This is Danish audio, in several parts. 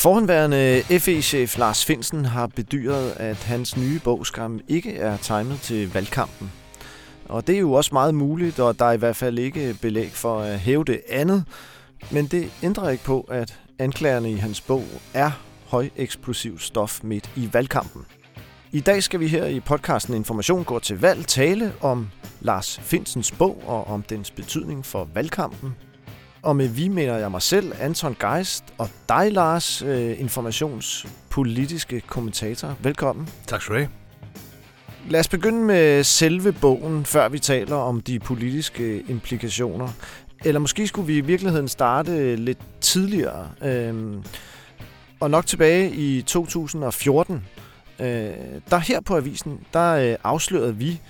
Forhenværende FE-chef Lars Finsen har bedyret, at hans nye bogskram ikke er timet til valgkampen. Og det er jo også meget muligt, og der er i hvert fald ikke belæg for at hæve det andet. Men det ændrer ikke på, at anklagerne i hans bog er højeksplosiv stof midt i valgkampen. I dag skal vi her i podcasten Information går til valg tale om Lars Finsens bog og om dens betydning for valgkampen. Og med vi mener jeg mig selv, Anton Geist, og dig, Lars, øh, informationspolitiske kommentator. Velkommen. Tak skal du have. Lad os begynde med selve bogen, før vi taler om de politiske implikationer. Eller måske skulle vi i virkeligheden starte lidt tidligere. Øhm, og nok tilbage i 2014, øh, der her på avisen, der øh, afslørede vi,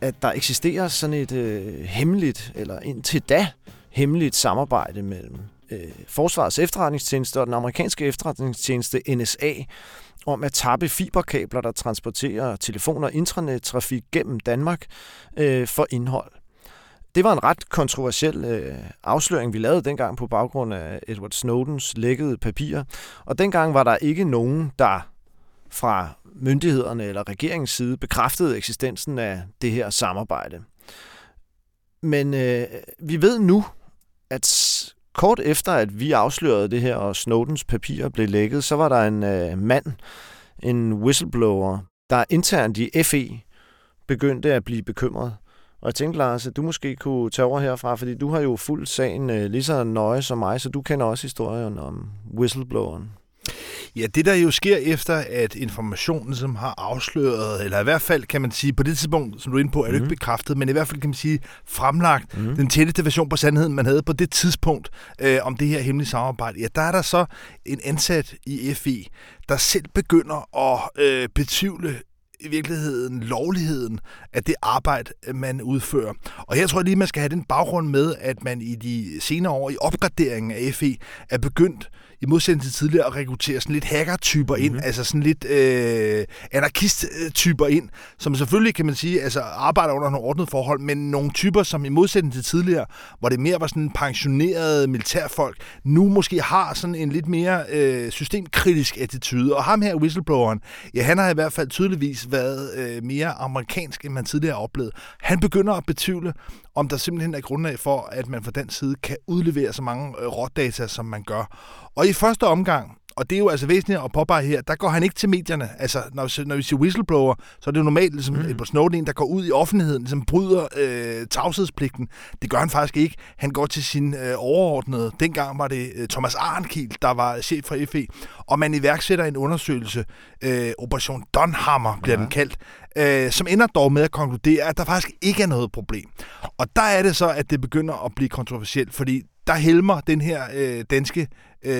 at der eksisterer sådan et øh, hemmeligt, eller indtil da hemmeligt samarbejde mellem øh, Forsvarets efterretningstjeneste og den amerikanske efterretningstjeneste NSA om at tappe fiberkabler, der transporterer telefon- og intranettrafik gennem Danmark øh, for indhold. Det var en ret kontroversiel øh, afsløring, vi lavede dengang på baggrund af Edward Snowdens lækkede papirer. Og dengang var der ikke nogen, der fra myndighederne eller regeringens side bekræftede eksistensen af det her samarbejde. Men øh, vi ved nu, at kort efter, at vi afslørede det her, og Snowdens papirer blev lækket, så var der en øh, mand, en whistleblower, der internt i FE begyndte at blive bekymret. Og jeg tænkte, Lars, at du måske kunne tage over herfra, fordi du har jo fuldt sagen øh, lige så nøje som mig, så du kender også historien om whistlebloweren. Ja, det der jo sker efter, at informationen som har afsløret, eller i hvert fald kan man sige, på det tidspunkt, som du er inde på, er mm. ikke mhm. bekræftet, men i hvert fald kan man sige, fremlagt mm. den tætteste version på sandheden, man havde på det tidspunkt øh, om det her hemmelige samarbejde. Ja, der er der så en ansat i FE, der selv begynder at øh, betvivle i virkeligheden lovligheden af det arbejde, man udfører. Og her tror jeg lige, man skal have den baggrund med, at man i de senere år i opgraderingen af FE er begyndt i modsætning til tidligere at rekruttere sådan lidt hacker-typer ind, mm-hmm. altså sådan lidt øh, anarkist-typer ind, som selvfølgelig, kan man sige, altså arbejder under nogle ordnede forhold, men nogle typer, som i modsætning til tidligere, hvor det mere var sådan pensionerede militærfolk, nu måske har sådan en lidt mere øh, systemkritisk attitude. Og ham her, whistlebloweren, ja, han har i hvert fald tydeligvis været øh, mere amerikansk, end man tidligere har oplevet. Han begynder at betvivle, om der simpelthen er grundlag for, at man fra den side kan udlevere så mange øh, rådata, som man gør. Og i første omgang, og det er jo altså væsentligt at påpege her, der går han ikke til medierne. Altså, når, når vi siger whistleblower, så er det jo normalt ligesom mm. Edward Snowden, der går ud i offentligheden, som bryder øh, tavshedspligten. Det gør han faktisk ikke. Han går til sin øh, overordnede. Dengang var det øh, Thomas Arnkiel, der var chef for FE. Og man iværksætter en undersøgelse, øh, Operation Donhammer bliver ja. den kaldt, øh, som ender dog med at konkludere, at der faktisk ikke er noget problem. Og der er det så, at det begynder at blive kontroversielt, fordi der helmer den her øh, danske øh,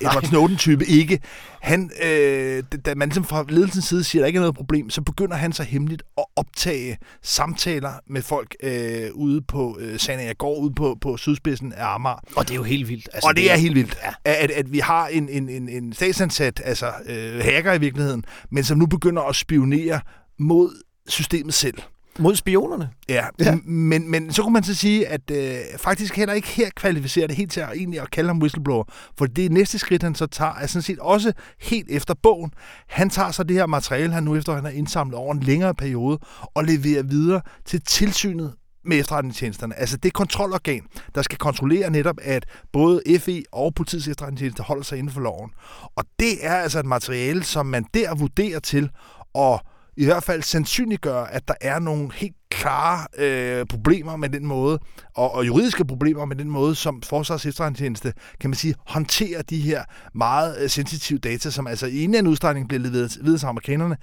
Edward Snowden-type ikke. Han, øh, da man ligesom fra ledelsens side siger, at der ikke er noget problem, så begynder han så hemmeligt at optage samtaler med folk øh, ude på øh, jeg går ud på, på sydspidsen af Amager. Og det er jo helt vildt. Altså, og det, det er helt vildt, ja. at, at vi har en, en, en, en statsansat, altså øh, hacker i virkeligheden, men som nu begynder at spionere mod systemet selv. Mod spionerne? Ja, ja. Men, men så kunne man så sige, at øh, faktisk heller ikke her kvalificerer det helt til at, egentlig at kalde ham whistleblower, for det næste skridt, han så tager, er sådan set også helt efter bogen. Han tager så det her materiale, han nu efter han har indsamlet over en længere periode, og leverer videre til tilsynet med efterretningstjenesterne. Altså det kontrolorgan, der skal kontrollere netop, at både FE og politiets efterretningstjeneste holder sig inden for loven. Og det er altså et materiale, som man der vurderer til at i hvert fald sandsynliggør, at der er nogle helt klare øh, problemer med den måde, og, og juridiske problemer med den måde, som Forsvars efterretningstjeneste, kan man sige, håndterer de her meget øh, sensitive data, som altså i en eller anden udstrækning bliver leveret videre til amerikanerne.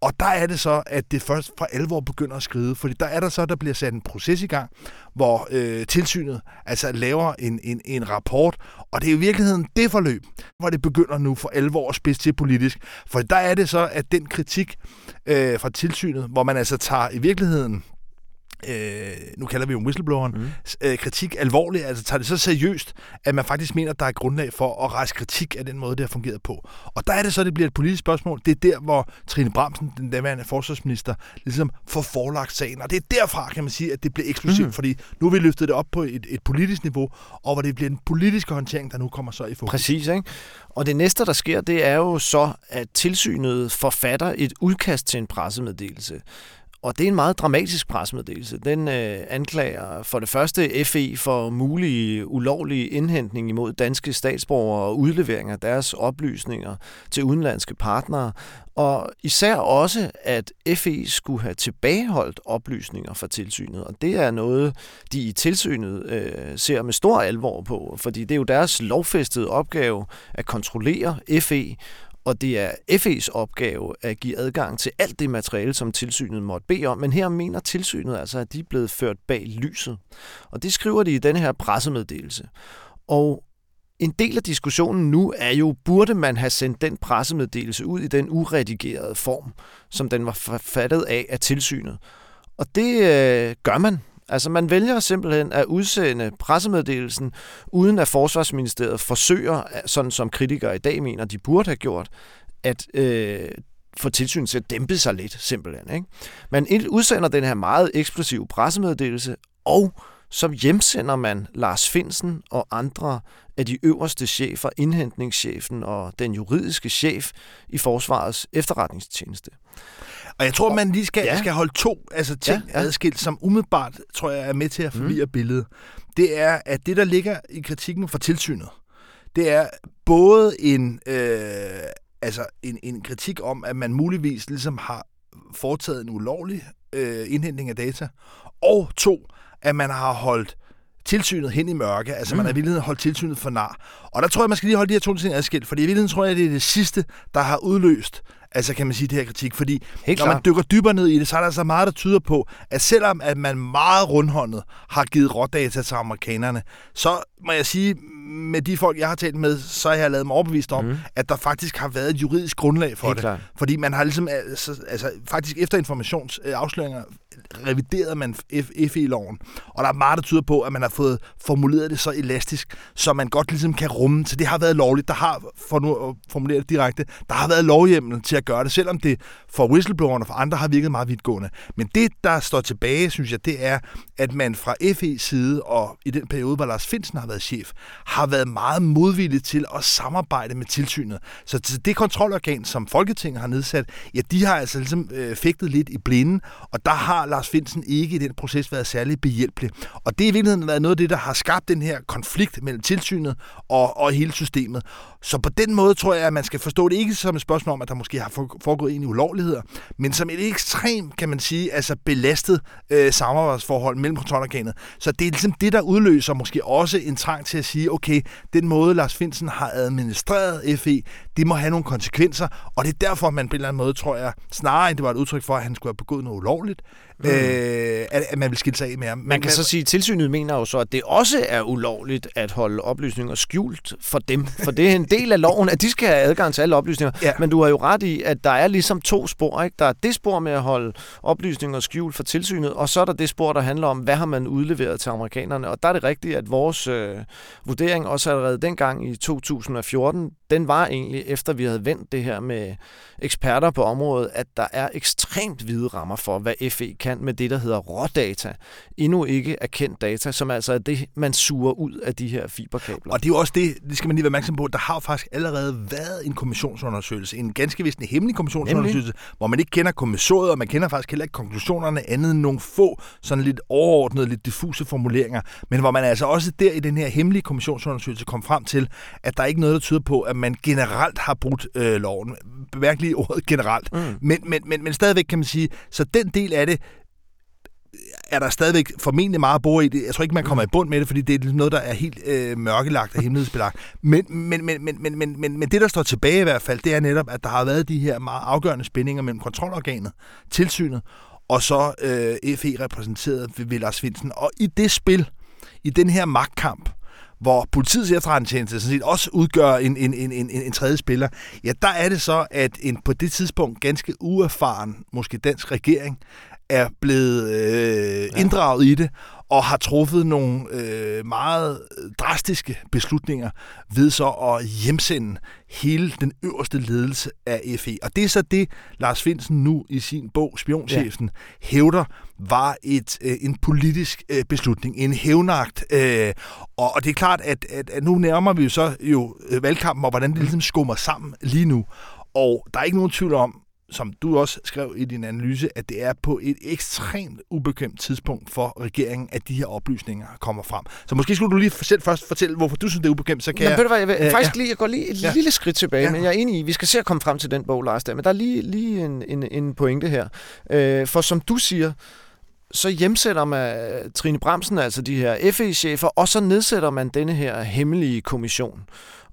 Og der er det så, at det først for alvor begynder at skride, fordi der er der så, der bliver sat en proces i gang, hvor øh, tilsynet altså laver en, en, en rapport, og det er i virkeligheden det forløb, hvor det begynder nu for alvor at spidse til politisk. For der er det så, at den kritik øh, fra tilsynet, hvor man altså tager i virkeligheden øh, nu kalder vi jo whistlebloweren, mm. øh, kritik alvorligt, altså tager det så seriøst, at man faktisk mener, at der er grundlag for at rejse kritik af den måde, det har fungeret på. Og der er det så, det bliver et politisk spørgsmål. Det er der, hvor Trine Bramsen, den daværende forsvarsminister, ligesom får forlagt sagen. Og det er derfra, kan man sige, at det bliver eksplosivt, mm. fordi nu har vi løftet det op på et, et politisk niveau, og hvor det bliver en politisk håndtering, der nu kommer så i fokus. Præcis, ikke? Og det næste, der sker, det er jo så, at tilsynet forfatter et udkast til en pressemeddelelse. Og det er en meget dramatisk presmeddelelse. Den øh, anklager for det første FE for mulig ulovlig indhentning imod danske statsborgere og udlevering af deres oplysninger til udenlandske partnere, og især også, at FE skulle have tilbageholdt oplysninger fra tilsynet. Og det er noget, de i tilsynet øh, ser med stor alvor på, fordi det er jo deres lovfæstede opgave at kontrollere FE, og det er FE's opgave at give adgang til alt det materiale, som tilsynet måtte bede om. Men her mener tilsynet altså, at de er blevet ført bag lyset. Og det skriver de i denne her pressemeddelelse. Og en del af diskussionen nu er jo, burde man have sendt den pressemeddelelse ud i den uredigerede form, som den var forfattet af af tilsynet. Og det øh, gør man Altså man vælger simpelthen at udsende pressemeddelelsen, uden at Forsvarsministeriet forsøger, sådan som kritikere i dag mener, de burde have gjort, at øh, få tilsyn til at dæmpe sig lidt, simpelthen. Ikke? Man udsender den her meget eksplosive pressemeddelelse, og så hjemsender man Lars Finsen og andre af de øverste chefer, indhentningschefen og den juridiske chef i Forsvarets efterretningstjeneste. Og jeg tror, man lige skal, ja. skal holde to altså ting ja, ja. adskilt, som umiddelbart, tror jeg, er med til at forvirre mm. billedet. Det er, at det, der ligger i kritikken for tilsynet, det er både en, øh, altså en, en kritik om, at man muligvis ligesom har foretaget en ulovlig øh, indhentning af data, og to, at man har holdt tilsynet hen i mørke. Altså, mm. man har i virkeligheden holdt tilsynet for nar. Og der tror jeg, man skal lige holde de her to ting adskilt, fordi i virkeligheden tror jeg, det er det sidste, der har udløst altså kan man sige, det her kritik. Fordi Helt når klar. man dykker dybere ned i det, så er der altså meget, der tyder på, at selvom at man meget rundhåndet har givet rådata til amerikanerne, så må jeg sige, med de folk, jeg har talt med, så har jeg lavet mig overbevist om, mm. at der faktisk har været et juridisk grundlag for Helt det. Klar. Fordi man har ligesom, altså, altså faktisk efter informationsafsløringer, reviderede man FE-loven, og der er meget, der tyder på, at man har fået formuleret det så elastisk, så man godt ligesom kan rumme, så det har været lovligt. Der har, for nu at formulere det direkte, der har været lovhjemmel til at gøre det, selvom det for whistleblowerne og for andre har virket meget vidtgående. Men det, der står tilbage, synes jeg, det er, at man fra FE's side, og i den periode, hvor Lars Finsen har været chef, har været meget modvillige til at samarbejde med tilsynet. Så det kontrolorgan, som Folketinget har nedsat, ja, de har altså ligesom øh, fægtet lidt i blinden, og der har Lars Finsen ikke i den proces været særlig behjælpelig. Og det er i virkeligheden været noget af det, der har skabt den her konflikt mellem tilsynet og, og hele systemet. Så på den måde tror jeg, at man skal forstå det ikke som et spørgsmål om, at der måske har foregået en i ulovligheder, men som et ekstremt, kan man sige, altså belastet øh, samarbejdsforhold mellem kontrolorganet. Så det er ligesom det, der udløser måske også en trang til at sige, okay, den måde Lars Finsen har administreret FE, det må have nogle konsekvenser, og det er derfor, man på en eller anden måde, tror jeg, snarere end det var et udtryk for, at han skulle have begået noget ulovligt, mm. øh, at, at man vil skille sig af med ham. Man kan så sige, at tilsynet mener jo så, at det også er ulovligt at holde oplysninger skjult for dem, for det er en del af loven, at de skal have adgang til alle oplysninger. Ja. Men du har jo ret i, at der er ligesom to spor. Ikke? Der er det spor med at holde oplysninger skjult for tilsynet, og så er der det spor, der handler om, hvad har man udleveret til amerikanerne. Og der er det rigtigt, at vores øh, vurdering også allerede dengang i 2014, den var egentlig, efter vi havde vendt det her med eksperter på området, at der er ekstremt hvide rammer for, hvad FE kan med det, der hedder rådata. Endnu ikke erkendt data, som altså er det, man suger ud af de her fiberkabler. Og det er jo også det, det skal man lige være opmærksom på, der har faktisk allerede været en kommissionsundersøgelse, en ganske vist en hemmelig kommissionsundersøgelse, Nemlig. hvor man ikke kender kommissoriet, og man kender faktisk heller ikke konklusionerne andet end nogle få sådan lidt overordnede, lidt diffuse formuleringer, men hvor man altså også der i den her hemmelige kommissionsundersøgelse kom frem til, at der er ikke noget, der tyder på, at man generelt har brudt øh, loven. Bemærk lige ordet generelt. Mm. Men, men, men, men stadigvæk kan man sige, så den del af det, er der stadigvæk formentlig meget at bore i det. Jeg tror ikke, man kommer mm. i bund med det, fordi det er noget, der er helt øh, mørkelagt og hemmelighedsbelagt. Men, men, men, men, men, men, men, men det, der står tilbage i hvert fald, det er netop, at der har været de her meget afgørende spændinger mellem kontrolorganet, tilsynet, og så øh, FE repræsenteret ved Lars Finsen. Og i det spil, i den her magtkamp, hvor politiets efterretningstjeneste sådan set også udgør en, en, en, en, en tredje spiller, ja, der er det så, at en på det tidspunkt ganske uerfaren, måske dansk regering, er blevet øh, inddraget i det, og har truffet nogle øh, meget drastiske beslutninger ved så at hjemsende hele den øverste ledelse af FE. Og det er så det, Lars Finsen nu i sin bog, Spionchefen, ja. hævder var et øh, en politisk øh, beslutning, en hævnagt. Øh, og, og det er klart, at, at, at nu nærmer vi jo så jo øh, valgkampen, og hvordan det ligesom skummer sammen lige nu. Og der er ikke nogen tvivl om, som du også skrev i din analyse, at det er på et ekstremt ubekvemt tidspunkt for regeringen, at de her oplysninger kommer frem. Så måske skulle du lige selv først fortælle, hvorfor du synes, det er ubekvemt, så kan Jamen, jeg... Ved du hvad, jeg, vil, øh, faktisk ja. lige, jeg går lige et Ja. lille skridt tilbage, Ja. men jeg er enig i, vi skal se at komme frem til den bog, Lars, der, men der er lige, lige en, en, en pointe her. Øh, for som du siger, så hjemsætter man øh, Trine Bremsen, altså de her FE-chefer, og så nedsætter man denne her hemmelige kommission.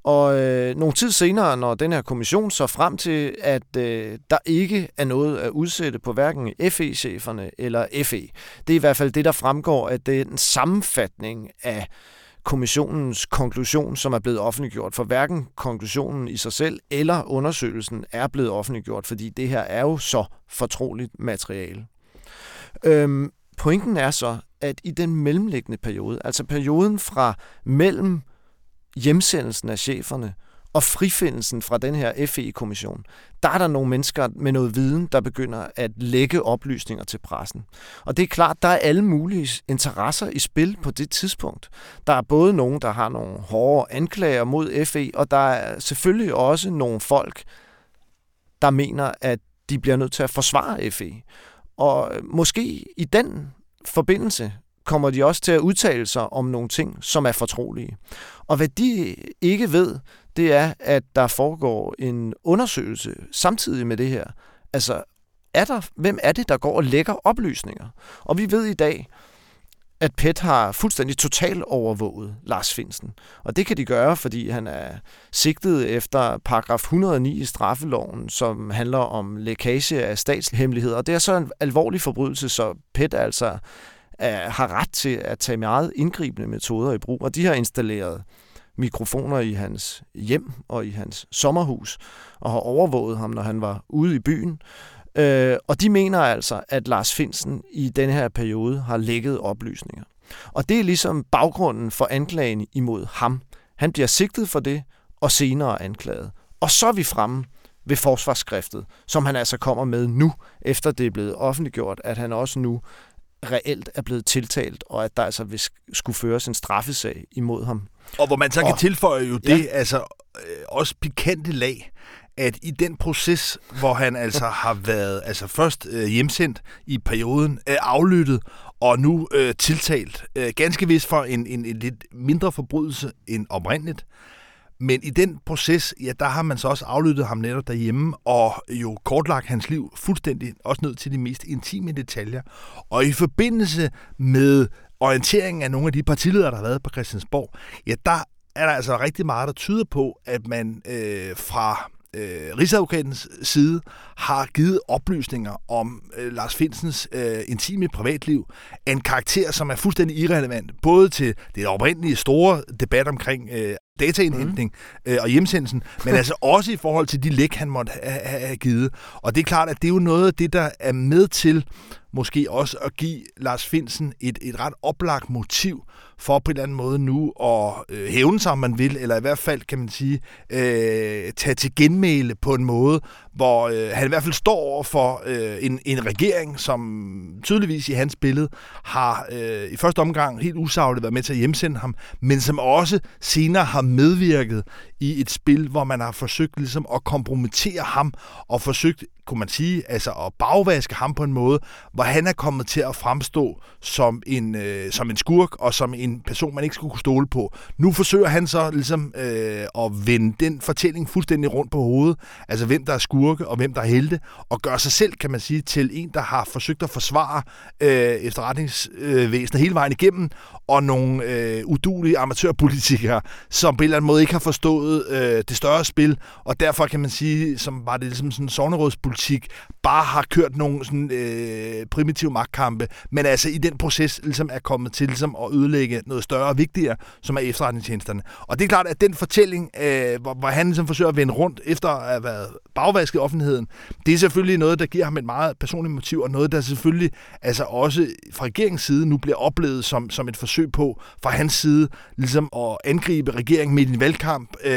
Og øh, nogle tid senere, når den her kommission så frem til, at øh, der ikke er noget at udsætte på hverken FE-cheferne eller FE. Det er i hvert fald det, der fremgår af den sammenfatning af kommissionens konklusion, som er blevet offentliggjort. For hverken konklusionen i sig selv eller undersøgelsen er blevet offentliggjort, fordi det her er jo så fortroligt materiale. Øhm, pointen er så, at i den mellemliggende periode, altså perioden fra mellem hjemsendelsen af cheferne og frifindelsen fra den her FE-kommission, der er der nogle mennesker med noget viden, der begynder at lægge oplysninger til pressen. Og det er klart, der er alle mulige interesser i spil på det tidspunkt. Der er både nogen, der har nogle hårde anklager mod FE, og der er selvfølgelig også nogle folk, der mener, at de bliver nødt til at forsvare FE. Og måske i den forbindelse kommer de også til at udtale sig om nogle ting, som er fortrolige. Og hvad de ikke ved, det er, at der foregår en undersøgelse samtidig med det her. Altså, er der, hvem er det, der går og lægger oplysninger? Og vi ved i dag, at PET har fuldstændig total overvåget Lars Finsen. Og det kan de gøre, fordi han er sigtet efter paragraf 109 i straffeloven, som handler om lækage af statshemmeligheder. Og det er så en alvorlig forbrydelse, så PET altså er, har ret til at tage meget indgribende metoder i brug. Og de har installeret mikrofoner i hans hjem og i hans sommerhus, og har overvåget ham, når han var ude i byen. Øh, og de mener altså, at Lars Finsen i den her periode har lækket oplysninger. Og det er ligesom baggrunden for anklagen imod ham. Han bliver sigtet for det, og senere anklaget. Og så er vi fremme ved forsvarsskriftet, som han altså kommer med nu, efter det er blevet offentliggjort, at han også nu reelt er blevet tiltalt, og at der altså vil skulle føres en straffesag imod ham. Og hvor man så kan Og- tilføje jo det, Ja. altså øh, også pikante lag, at i den proces, hvor han altså har været altså først øh, hjemsendt i perioden, øh, aflyttet og nu øh, tiltalt, øh, ganske vist for en, en, en lidt mindre forbrydelse end oprindeligt, men i den proces, ja, der har man så også aflyttet ham netop derhjemme, og jo kortlagt hans liv fuldstændig, også ned til de mest intime detaljer. Og i forbindelse med orienteringen af nogle af de partiledere, der har været på Christiansborg, ja, der er der altså rigtig meget, der tyder på, at man øh, fra øh, Rigsadvokatens side har givet oplysninger om øh, Lars Finsens øh, intime privatliv af en karakter, som er fuldstændig irrelevant, både til det oprindelige store debat omkring øh, dataindhentning mm. øh, og hjemsendelsen, men altså også i forhold til de læk, han måtte have, have, have givet. Og det er klart, at det er jo noget af det, der er med til måske også at give Lars Finsen et, et ret oplagt motiv for på en eller anden måde nu at øh, hævne sig, om man vil, eller i hvert fald, kan man sige, øh, tage til genmæle på en måde, hvor øh, han i hvert fald står over for øh, en, en regering, som tydeligvis i hans billede har øh, i første omgang helt usagligt været med til at hjemsende ham, men som også senere har medvirket i et spil, hvor man har forsøgt ligesom at kompromittere ham, og forsøgt, kunne man sige, altså at bagvaske ham på en måde, hvor han er kommet til at fremstå som en, øh, som en skurk, og som en person, man ikke skulle kunne stole på. Nu forsøger han så ligesom øh, at vende den fortælling fuldstændig rundt på hovedet, altså hvem der er skurke, og hvem der er helte, og gøre sig selv, kan man sige, til en, der har forsøgt at forsvare øh, efterretningsvæsenet hele vejen igennem, og nogle øh, udulige amatørpolitikere, som på en eller anden måde ikke har forstået øh, det større spil, og derfor kan man sige, som var det ligesom sådan sovnerådspolitik, bare har kørt nogle sådan, øh, primitive magtkampe, men altså i den proces ligesom er kommet til ligesom at ødelægge noget større og vigtigere, som er efterretningstjenesterne. Og det er klart, at den fortælling, øh, hvor, hvor han ligesom forsøger at vende rundt efter at have været bagvasket i offentligheden, det er selvfølgelig noget, der giver ham et meget personligt motiv, og noget, der selvfølgelig altså også fra regeringens side nu bliver oplevet som, som et forsøg på fra hans side ligesom at angribe regeringen midt i en valgkamp, øh,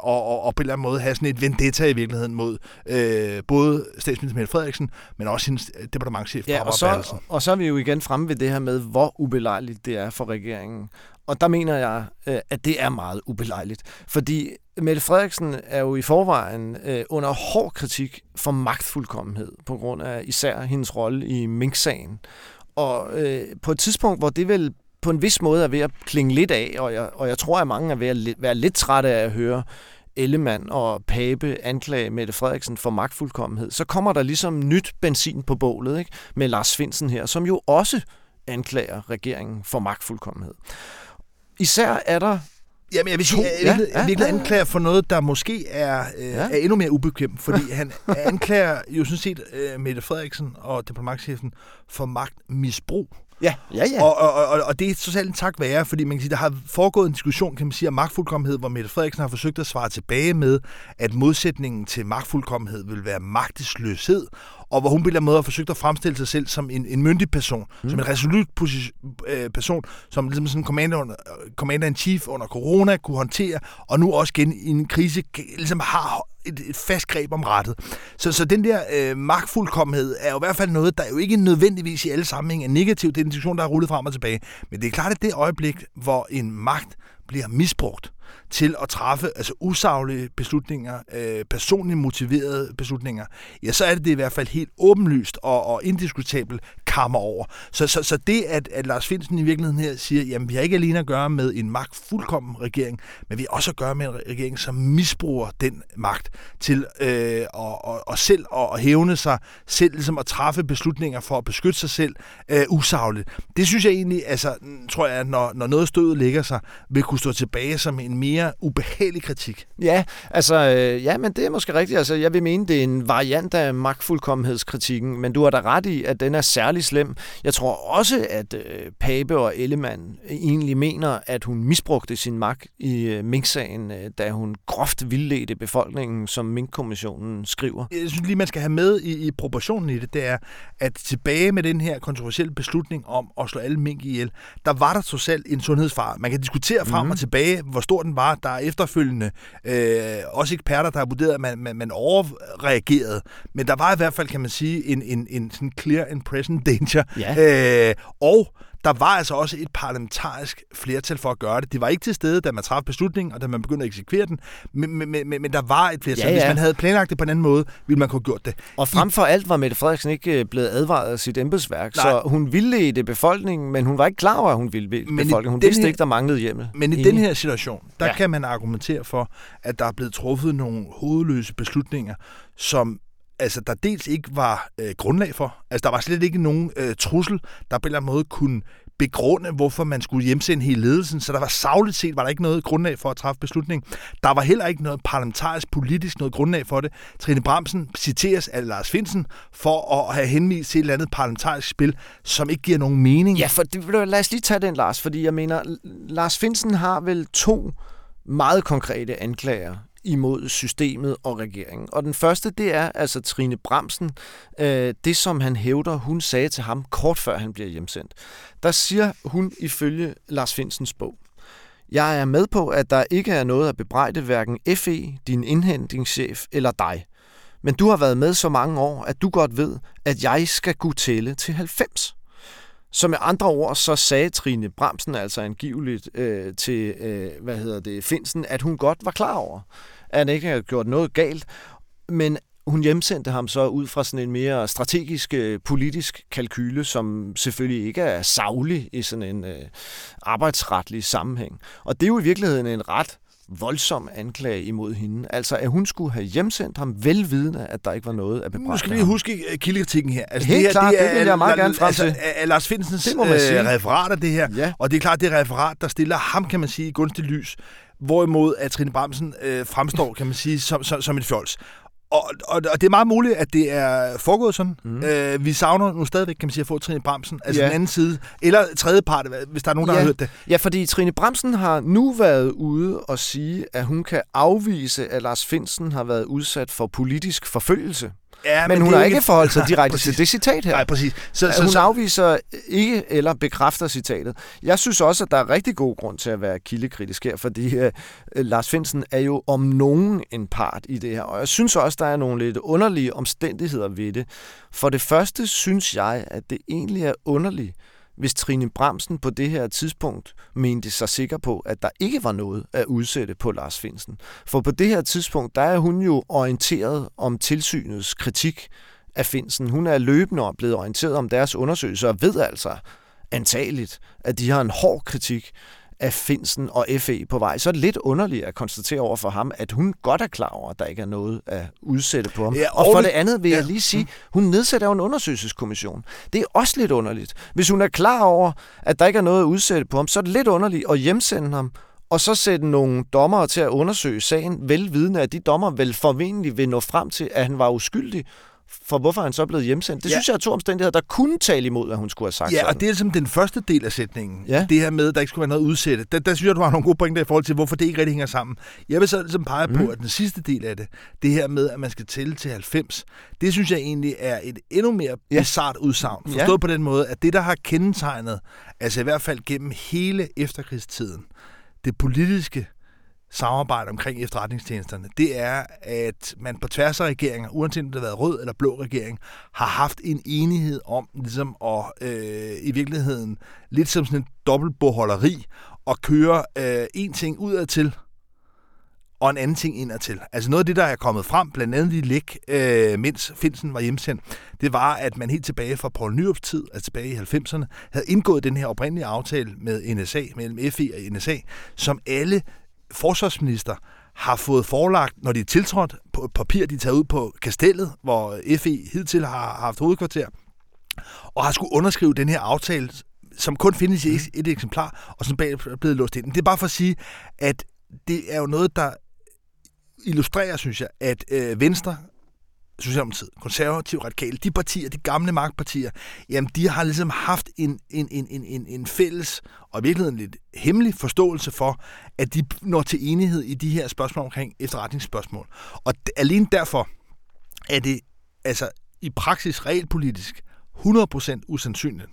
og, og, og på en eller anden måde have sådan et vendetta i virkeligheden mod øh, både statsminister Mette Frederiksen, men også hendes departementchef, ja, og så, og så er vi jo igen fremme ved det her med, hvor ubelejligt det er for regeringen. Og der mener jeg, øh, at det er meget ubelejligt. Fordi Mette Frederiksen er jo i forvejen øh, under hård kritik for magtfuldkommenhed, på grund af især hendes rolle i Mink-sagen. Og øh, på et tidspunkt, hvor det vel på en vis måde er ved at klinge lidt af, og jeg, og jeg tror, at mange er ved at være lidt trætte af at høre Ellemann og Pape anklage Mette Frederiksen for magtfuldkommenhed, så kommer der ligesom nyt benzin på bålet ikke? med Lars Finsen her, som jo også anklager regeringen for magtfuldkommenhed. Især er der Jamen, jeg vil sige, at jeg ja, virkelig anklager for noget, der måske er, øh, ja. er endnu mere ubekvemt, fordi han anklager jo sådan set øh, Mette Frederiksen og departementchefen for magtmisbrug. Ja, ja, ja. Og, og, og, og det er totalt en tak være, fordi man kan sige, der har foregået en diskussion, kan man sige, om magtfuldkommenhed, hvor Mette Frederiksen har forsøgt at svare tilbage med, at modsætningen til magtfuldkommenhed vil være magtesløshed, og hvor hun på en eller anden måde har forsøgt at fremstille sig selv som en, en myndig person, mm. som en resolut øh, person, som ligesom sådan commander, commander in chief under corona kunne håndtere, og nu også igen i en krise ligesom har et, et fast greb om rettet. Så, så den der øh, magtfuldkommenhed er jo i hvert fald noget, der jo ikke nødvendigvis i alle sammenhænge er negativt. Det er en diskussion, der er rullet frem og tilbage. Men det er klart, at det øjeblik, hvor en magt bliver misbrugt, til at træffe altså usaglige beslutninger, øh, personligt motiverede beslutninger, ja, så er det det i hvert fald helt åbenlyst og, og indiskutabelt kammer over. Så, så, så det, at, at Lars Finsen i virkeligheden her siger, jamen vi har ikke alene at gøre med en magtfuldkommen regering, men vi har også at gøre med en regering, som misbruger den magt til øh, og, og, og selv at, hævne sig, selv ligesom at træffe beslutninger for at beskytte sig selv øh, usagligt. Det synes jeg egentlig, altså, tror jeg, når, når noget stødet ligger sig, vil kunne stå tilbage som en mere ubehagelig kritik. Ja, altså, øh, ja, men det er måske rigtigt. Altså, jeg vil mene, det er en variant af magtfuldkommenhedskritikken, men du har da ret i, at den er særlig slem. Jeg tror også, at øh, Pape og Ellemann egentlig mener, at hun misbrugte sin magt i øh, Mink-sagen, øh, da hun groft vildledte befolkningen, som Mink-kommissionen skriver. Jeg synes lige, man skal have med i, i proportionen i det, det er, at tilbage med den her kontroversielle beslutning om at slå alle mink ihjel, der var der trods alt en sundhedsfare. Man kan diskutere frem mm. og tilbage, hvor stor den var. Der er efterfølgende øh, også eksperter, der har vurderet, at man, man, man overreagerede. Men der var i hvert fald, kan man sige, en, en, en sådan clear and present danger. Ja. Øh, og der var altså også et parlamentarisk flertal for at gøre det. Det var ikke til stede, da man træffede beslutningen, og da man begyndte at eksekvere den, men, men, men, men der var et flertal. Ja, ja. Hvis man havde planlagt det på en anden måde, ville man kunne have gjort det. Og frem for alt var Mette Frederiksen ikke øh, blevet advaret af sit embedsværk, Nej. så hun ville i det befolkningen, men hun var ikke klar over, at hun ville i befolkningen. Hun vidste her, ikke, der manglede hjemmel. Men i den her situation, der ja. kan man argumentere for, at der er blevet truffet nogle hovedløse beslutninger, som altså, der dels ikke var øh, grundlag for. Altså, der var slet ikke nogen øh, trussel, der på en eller anden måde kunne begrunde, hvorfor man skulle hjemsende hele ledelsen. Så der var savligt set var der ikke noget grundlag for at træffe beslutning. Der var heller ikke noget parlamentarisk politisk noget grundlag for det. Trine Bramsen citeres af Lars Finsen for at have henvist til et eller andet parlamentarisk spil, som ikke giver nogen mening. Ja, for det, lad os lige tage den, Lars, fordi jeg mener, Lars Finsen har vel to meget konkrete anklager imod systemet og regeringen. Og den første, det er altså Trine Bramsen, øh, det som han hævder, hun sagde til ham kort før han bliver hjemsendt. Der siger hun ifølge Lars Finsens bog, jeg er med på, at der ikke er noget at bebrejde hverken FE, din indhentingschef eller dig. Men du har været med så mange år, at du godt ved, at jeg skal kunne tælle til 90. Så med andre ord, så sagde Trine Bramsen altså angiveligt øh, til, øh, hvad hedder det, Finsen, at hun godt var klar over, at han ikke havde gjort noget galt, men hun hjemsendte ham så ud fra sådan en mere strategisk øh, politisk kalkyle, som selvfølgelig ikke er savlig i sådan en øh, arbejdsretlig sammenhæng. Og det er jo i virkeligheden en ret voldsom anklage imod hende. Altså, at hun skulle have hjemsendt ham velvidende, at der ikke var noget at bebrejde Nu skal vi huske øh, kildekritikken her. Altså, Helt det her, klart, det, er, det vil jeg meget gerne frem altså, til. Altså, Lars Findsens det må man sige. Referat af det her. Ja. Og det er klart, det er referat, der stiller ham, kan man sige, i gunstigt lys. Hvorimod at Trine Bramsen øh, fremstår, kan man sige, som, som, som et fjols. Og, og, og det er meget muligt, at det er foregået sådan. Mm. Øh, vi savner nu stadigvæk, kan man sige, at få Trine Bremsen, altså Ja. den anden side, eller tredje part, hvis der er nogen, der Ja. har hørt det. Ja, fordi Trine Bremsen har nu været ude og sige, at hun kan afvise, at Lars Finsen har været udsat for politisk forfølgelse. Ja, Men, men hun har ikke forholdt sig direkte præcis. til det citat her. Nej, præcis. Så, Så, hun så, afviser ikke eller bekræfter citatet. Jeg synes også, at der er rigtig god grund til at være kildekritisk her, fordi uh, Lars Finsen er jo om nogen en part i det her. Og jeg synes også, der er nogle lidt underlige omstændigheder ved det. For det første synes jeg, at det egentlig er underligt, hvis Trine Bremsen på det her tidspunkt mente sig sikker på, at der ikke var noget at udsætte på Lars Finsen. For på det her tidspunkt, der er hun jo orienteret om tilsynets kritik af Finsen. Hun er løbende blevet orienteret om deres undersøgelser og ved altså antageligt, at de har en hård kritik af Finsen og FE på vej. Så er det lidt underligt at konstatere over for ham, at hun godt er klar over, at der ikke er noget at udsætte på ham. Ja, og og for det- det andet vil jeg ja. lige sige, hun nedsætter jo en undersøgelseskommission. Det er også lidt underligt. Hvis hun er klar over, at der ikke er noget at udsætte på ham, så er det lidt underligt at hjemsende ham, og så sætte nogle dommere til at undersøge sagen, velvidende at de dommer vel formentlig vil nå frem til, at han var uskyldig. For hvorfor er han så blevet hjemsendt? Det Ja. synes jeg er to omstændigheder, der kunne tale imod, at hun skulle have sagt Ja, sådan. og det er ligesom den første del af sætningen. Ja. Det her med, at der ikke skulle være noget udsætte. Der, der synes jeg, du har nogle gode pointer i forhold til, hvorfor det ikke rigtig hænger sammen. Jeg vil så ligesom pege mm. på, Mhm. at den sidste del af det, det her med, at man skal tælle til 90, det synes jeg egentlig er et endnu mere Ja. ja. bizart udsagn. Ja. Forstået på den måde, at det, der har kendetegnet, altså i hvert fald gennem hele efterkrigstiden, det politiske samarbejde omkring efterretningstjenesterne, det er, at man på tværs af regeringer, uanset om det har været rød eller blå regering, har haft en enighed om ligesom at øh, i virkeligheden lidt som sådan en dobbeltbogholderi og køre øh, en ting udadtil og en anden ting indadtil. Altså noget af det, der er kommet frem, blandt andet i læk, øh, mens Finsen var hjemsendt, det var, at man helt tilbage fra Poul Nyrups tid, altså tilbage i 90'erne, havde indgået den her oprindelige aftale med NSA, mellem FE og NSA, som alle forsvarsminister har fået forelagt, når de er tiltrådt på et papir, de er taget ud på kastellet, hvor FE hidtil har haft hovedkvarter, og har skulle underskrive den her aftale, som kun findes i et, et eksemplar, og som bag er blevet låst ind. Det er bare for at sige, at det er jo noget, der illustrerer, synes jeg, at øh, Venstre, Socialdemokratiet, Konservativ, Radikale, de partier, de gamle magtpartier, jamen de har ligesom haft en, en, en, en, en, en fælles og i virkeligheden lidt hemmelig forståelse for, at de når til enighed i de her spørgsmål omkring efterretningsspørgsmål. Og alene derfor er det altså i praksis realpolitisk 100% usandsynligt,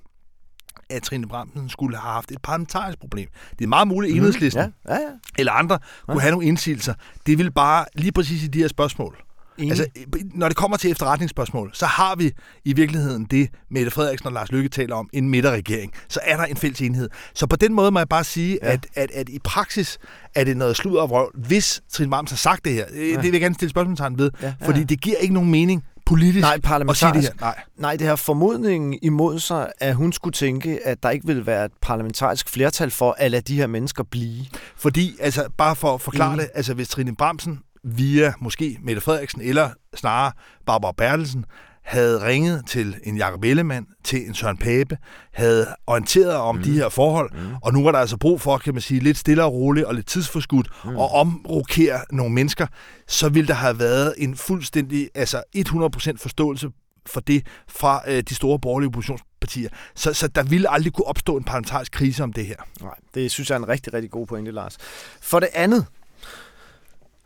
at Trine Bramsen skulle have haft et parlamentarisk problem. Det er meget muligt, at enhedslisten Mhm. Ja, ja, ja. eller andre kunne have nogle indsigelser. Det vil bare lige præcis i de her spørgsmål. Enig. Altså, når det kommer til efterretningsspørgsmål, så har vi i virkeligheden det, Mette Frederiksen og Lars Lykke taler om, en midterregering. Så er der en fælles enhed. Så på den måde må jeg bare sige, Ja. at, at, at i praksis er det noget sludder og vrøvl, hvis Trine Bams har sagt det her. Ja. Det vil jeg gerne stille spørgsmålstegn ved, Ja, ja, fordi det giver ikke nogen mening politisk Nej, at sige det parlamentarisk. her. Nej. Nej, det har formodningen imod sig, at hun skulle tænke, at der ikke ville være et parlamentarisk flertal for at lade de her mennesker blive. Fordi, altså, bare for at forklare mm. det, altså hvis Trine Bramsen via måske Mette Frederiksen, eller snarere Barbara Bertelsen, havde ringet til en Jakob Ellemann, til en Søren Pape, havde orienteret om mm. de her forhold, mm. og nu var der altså brug for, kan man sige, lidt stille og roligt og lidt tidsforskudt, mm. og omrokere nogle mennesker, så ville der have været en fuldstændig, altså 100% forståelse for det fra øh, de store borgerlige oppositionspartier. Så, så der ville aldrig kunne opstå en parlamentarisk krise om det her. Nej, det synes jeg er en rigtig, rigtig god pointe, Lars. For det andet,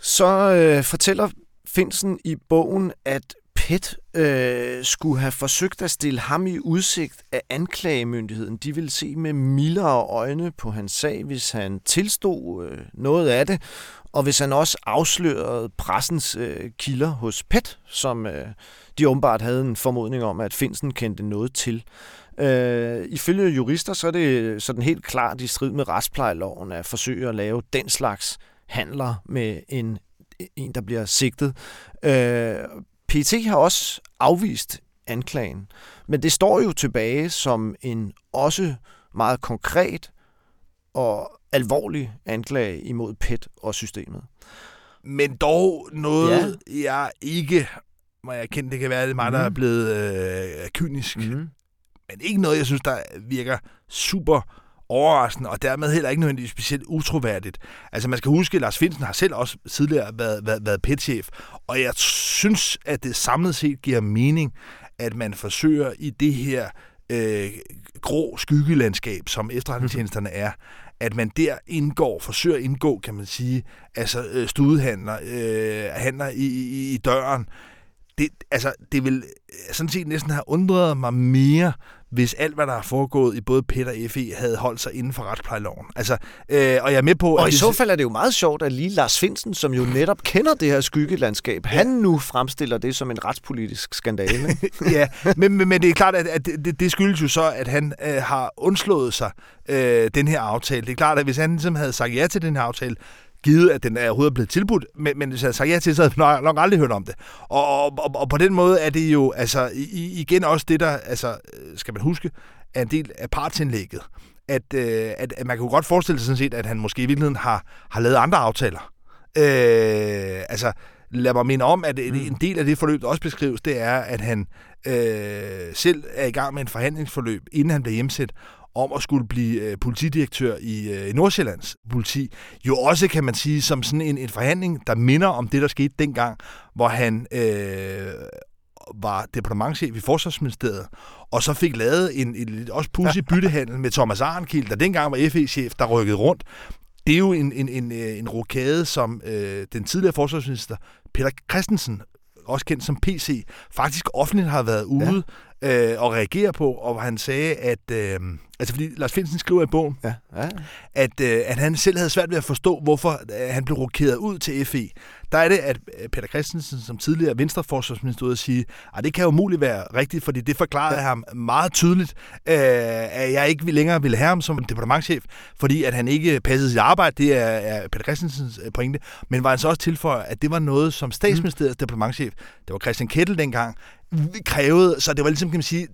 så øh, fortæller Finsen i bogen, at PET øh, skulle have forsøgt at stille ham i udsigt af anklagemyndigheden. De ville se med mildere øjne på hans sag, hvis han tilstod øh, noget af det, og hvis han også afslørede pressens øh, kilder hos PET, som øh, de åbenbart havde en formodning om, at Finsen kendte noget til. Øh, ifølge jurister, så er det sådan helt klart i strid med retsplejeloven at forsøge at lave den slags handler med en, en der bliver sigtet. Øh, PT har også afvist anklagen, men det står jo tilbage som en også meget konkret og alvorlig anklage imod PET og systemet. Men dog noget, ja. jeg ikke må jeg erkende, det kan være, det er mig, der er Mhm. blevet øh, kynisk, mm. Men ikke noget, jeg synes, der virker super overraskende, og dermed heller ikke nødvendigvis specielt utroværdigt. Altså man skal huske, at Lars Finsen har selv også tidligere været, været, været petchef, og jeg synes, at det samlet set giver mening, at man forsøger i det her øh, grå skyggelandskab, som efterretningstjenesterne er, at man der indgår, forsøger at indgå, kan man sige, altså øh, studehandler, øh, handler i, i, i døren. Det, altså, det vil sådan set næsten have undret mig mere, hvis alt, hvad der har foregået i både PET og FE, havde holdt sig inden for retsplejeloven. Altså, øh, og jeg er med på... Og i så fald er det jo meget sjovt, at lige Lars Finsen, som jo netop kender det her skyggelandskab, ja. han nu fremstiller det som en retspolitisk skandale. ja, men, men, men det er klart, at, at det, det skyldes jo så, at han øh, har undslået sig øh, den her aftale. Det er klart, at hvis han ligesom havde sagt ja til den her aftale, givet at den er overhovedet blevet tilbudt, men, men hvis jeg sagt ja til, så havde jeg nok, aldrig hørt om det. Og, og, og på den måde er det jo altså i, igen også det, der, altså, skal man huske, er en del af partsindlægget. At, øh, at, at man kan jo godt forestille sig sådan set, at han måske i virkeligheden har, har lavet andre aftaler. Øh, altså, lad mig minde om, at mm. en del af det forløb, der også beskrives, det er, at han øh, selv er i gang med en forhandlingsforløb, inden han bliver hjemsat, om at skulle blive øh, politidirektør i øh, Nordsjællands politi. Jo også, kan man sige, som sådan en, en forhandling, der minder om det, der skete dengang, hvor han øh, var departementchef i Forsvarsministeriet, og så fik lavet en, en også pussy byttehandel med Thomas Arnkild, der dengang var FE-chef, der rykkede rundt. Det er jo en, en, en, øh, en rokade, som øh, den tidligere forsvarsminister Peter Christensen også kendt som PC, faktisk offentligt har været ude. Øh, og reagere på, og han sagde, at, øh, Altså fordi Lars Finsen skriver i bogen, ja. Ja. At, øh, at han selv havde svært ved at forstå, hvorfor øh, han blev rokeret ud til FE. Der er det, at øh, Peter Christensen som tidligere venstreforsvarsminister ud at sige, at det kan jo muligt være rigtigt, fordi det forklarede ja. ham meget tydeligt, øh, at jeg ikke længere ville have ham som departementchef, fordi at han ikke passede sit arbejde, det er, er Peter Christensens øh, pointe, men var han så også tilføjet, at det var noget, som statsministeriets mm. departementchef, det var Christian Kettel dengang, krævede, så det var ligesom, kan man sige,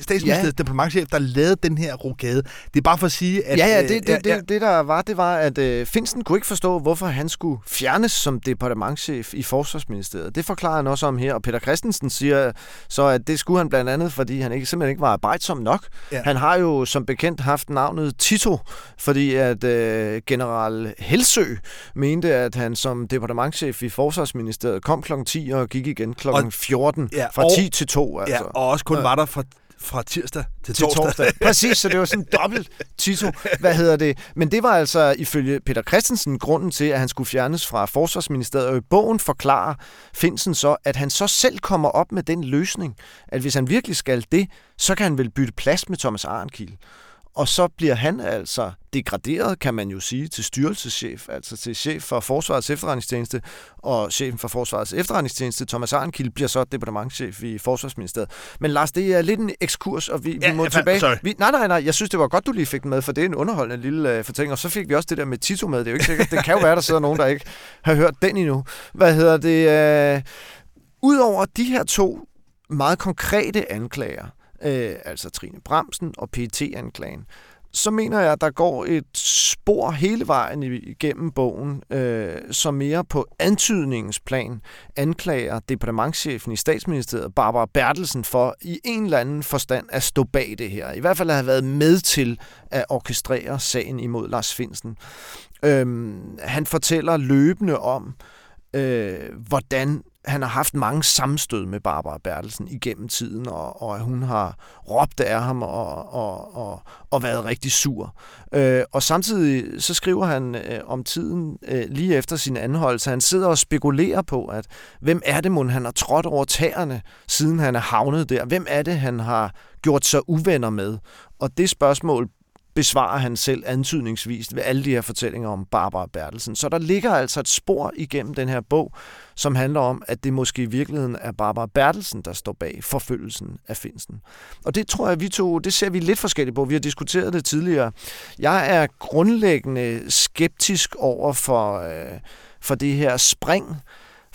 statsministeriets ja. diplomatchef, der lavede den her rokade. Det er bare for at sige, at... Ja, ja, det, det, ja, ja. det, det der var, det var, at øh, Finsten kunne ikke forstå, hvorfor han skulle fjernes som departementchef i Forsvarsministeriet. Det forklarer han også om her, og Peter Christensen siger så, at det skulle han blandt andet, fordi han ikke, simpelthen ikke var arbejdsom nok. Ja. Han har jo som bekendt haft navnet Tito, fordi at øh, general Helsø mente, at han som departementchef i Forsvarsministeriet kom kl. 10 og gik igen kl. 14, ja, fra og, 10 til 2. Altså. Ja, og også kun var der fra fra tirsdag til, til torsdag. torsdag. Præcis, så det var sådan dobbelt Tito. Hvad hedder det? Men det var altså ifølge Peter Christensen grunden til, at han skulle fjernes fra Forsvarsministeriet. Og i bogen forklarer Finsen så, at han så selv kommer op med den løsning, at hvis han virkelig skal det, så kan han vel bytte plads med Thomas Arnkiel. Og så bliver han altså degraderet, kan man jo sige, til styrelseschef, altså til chef for Forsvarets efterretningstjeneste, og chefen for Forsvarets efterretningstjeneste, Thomas Arnkild, bliver så departementchef i Forsvarsministeriet. Men Lars, det er lidt en ekskurs, og vi, ja, vi må tilbage. Sorry. Vi, nej, nej, nej, jeg synes, det var godt, du lige fik den med, for det er en underholdende lille uh, fortælling, og så fik vi også det der med Tito med. Det er jo ikke sikkert. Det kan jo være, der sidder nogen, der ikke har hørt den endnu. Hvad hedder det? Uh, Udover de her to meget konkrete anklager, øh, altså Trine Bremsen og pt anklagen så mener jeg, at der går et spor hele vejen igennem bogen, øh, som mere på antydningens plan anklager departementchefen i statsministeriet, Barbara Bertelsen, for i en eller anden forstand at stå bag det her. I hvert fald at have været med til at orkestrere sagen imod Lars Finsen. Øh, han fortæller løbende om, øh, hvordan han har haft mange sammenstød med Barbara Bertelsen igennem tiden, og, og hun har råbt af ham og, og, og, og været rigtig sur. Øh, og samtidig så skriver han øh, om tiden øh, lige efter sin anholdelse. Han sidder og spekulerer på, at hvem er det, mon han har trådt over tæerne, siden han er havnet der? Hvem er det, han har gjort sig uvenner med? Og det spørgsmål besvarer han selv antydningsvis ved alle de her fortællinger om Barbara Bertelsen. Så der ligger altså et spor igennem den her bog, som handler om, at det måske i virkeligheden er Barbara Bertelsen, der står bag forfølgelsen af Finsen. Og det tror jeg, vi to, det ser vi lidt forskelligt på. Vi har diskuteret det tidligere. Jeg er grundlæggende skeptisk over for, øh, for det her spring,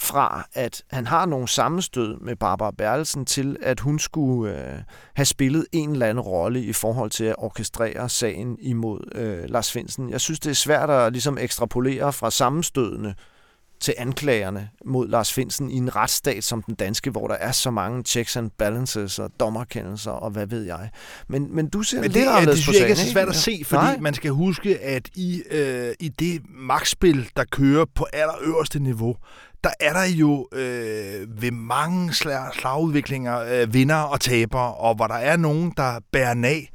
fra at han har nogle sammenstød med Barbara Bertelsen til, at hun skulle øh, have spillet en eller anden rolle i forhold til at orkestrere sagen imod øh, Lars Finsen. Jeg synes, det er svært at ligesom ekstrapolere fra sammenstødene til anklagerne mod Lars Finsen i en retsstat som den danske, hvor der er så mange checks and balances og dommerkendelser og hvad ved jeg. Men, men du ser Men lidt det, er, anderledes det på ikke sagen, er så svært at se, fordi Nej. man skal huske, at i, øh, i det magtspil, der kører på allerøverste niveau, der er der jo øh, ved mange slag, slagudviklinger øh, vinder og tabere, og hvor der er nogen, der bærer nag,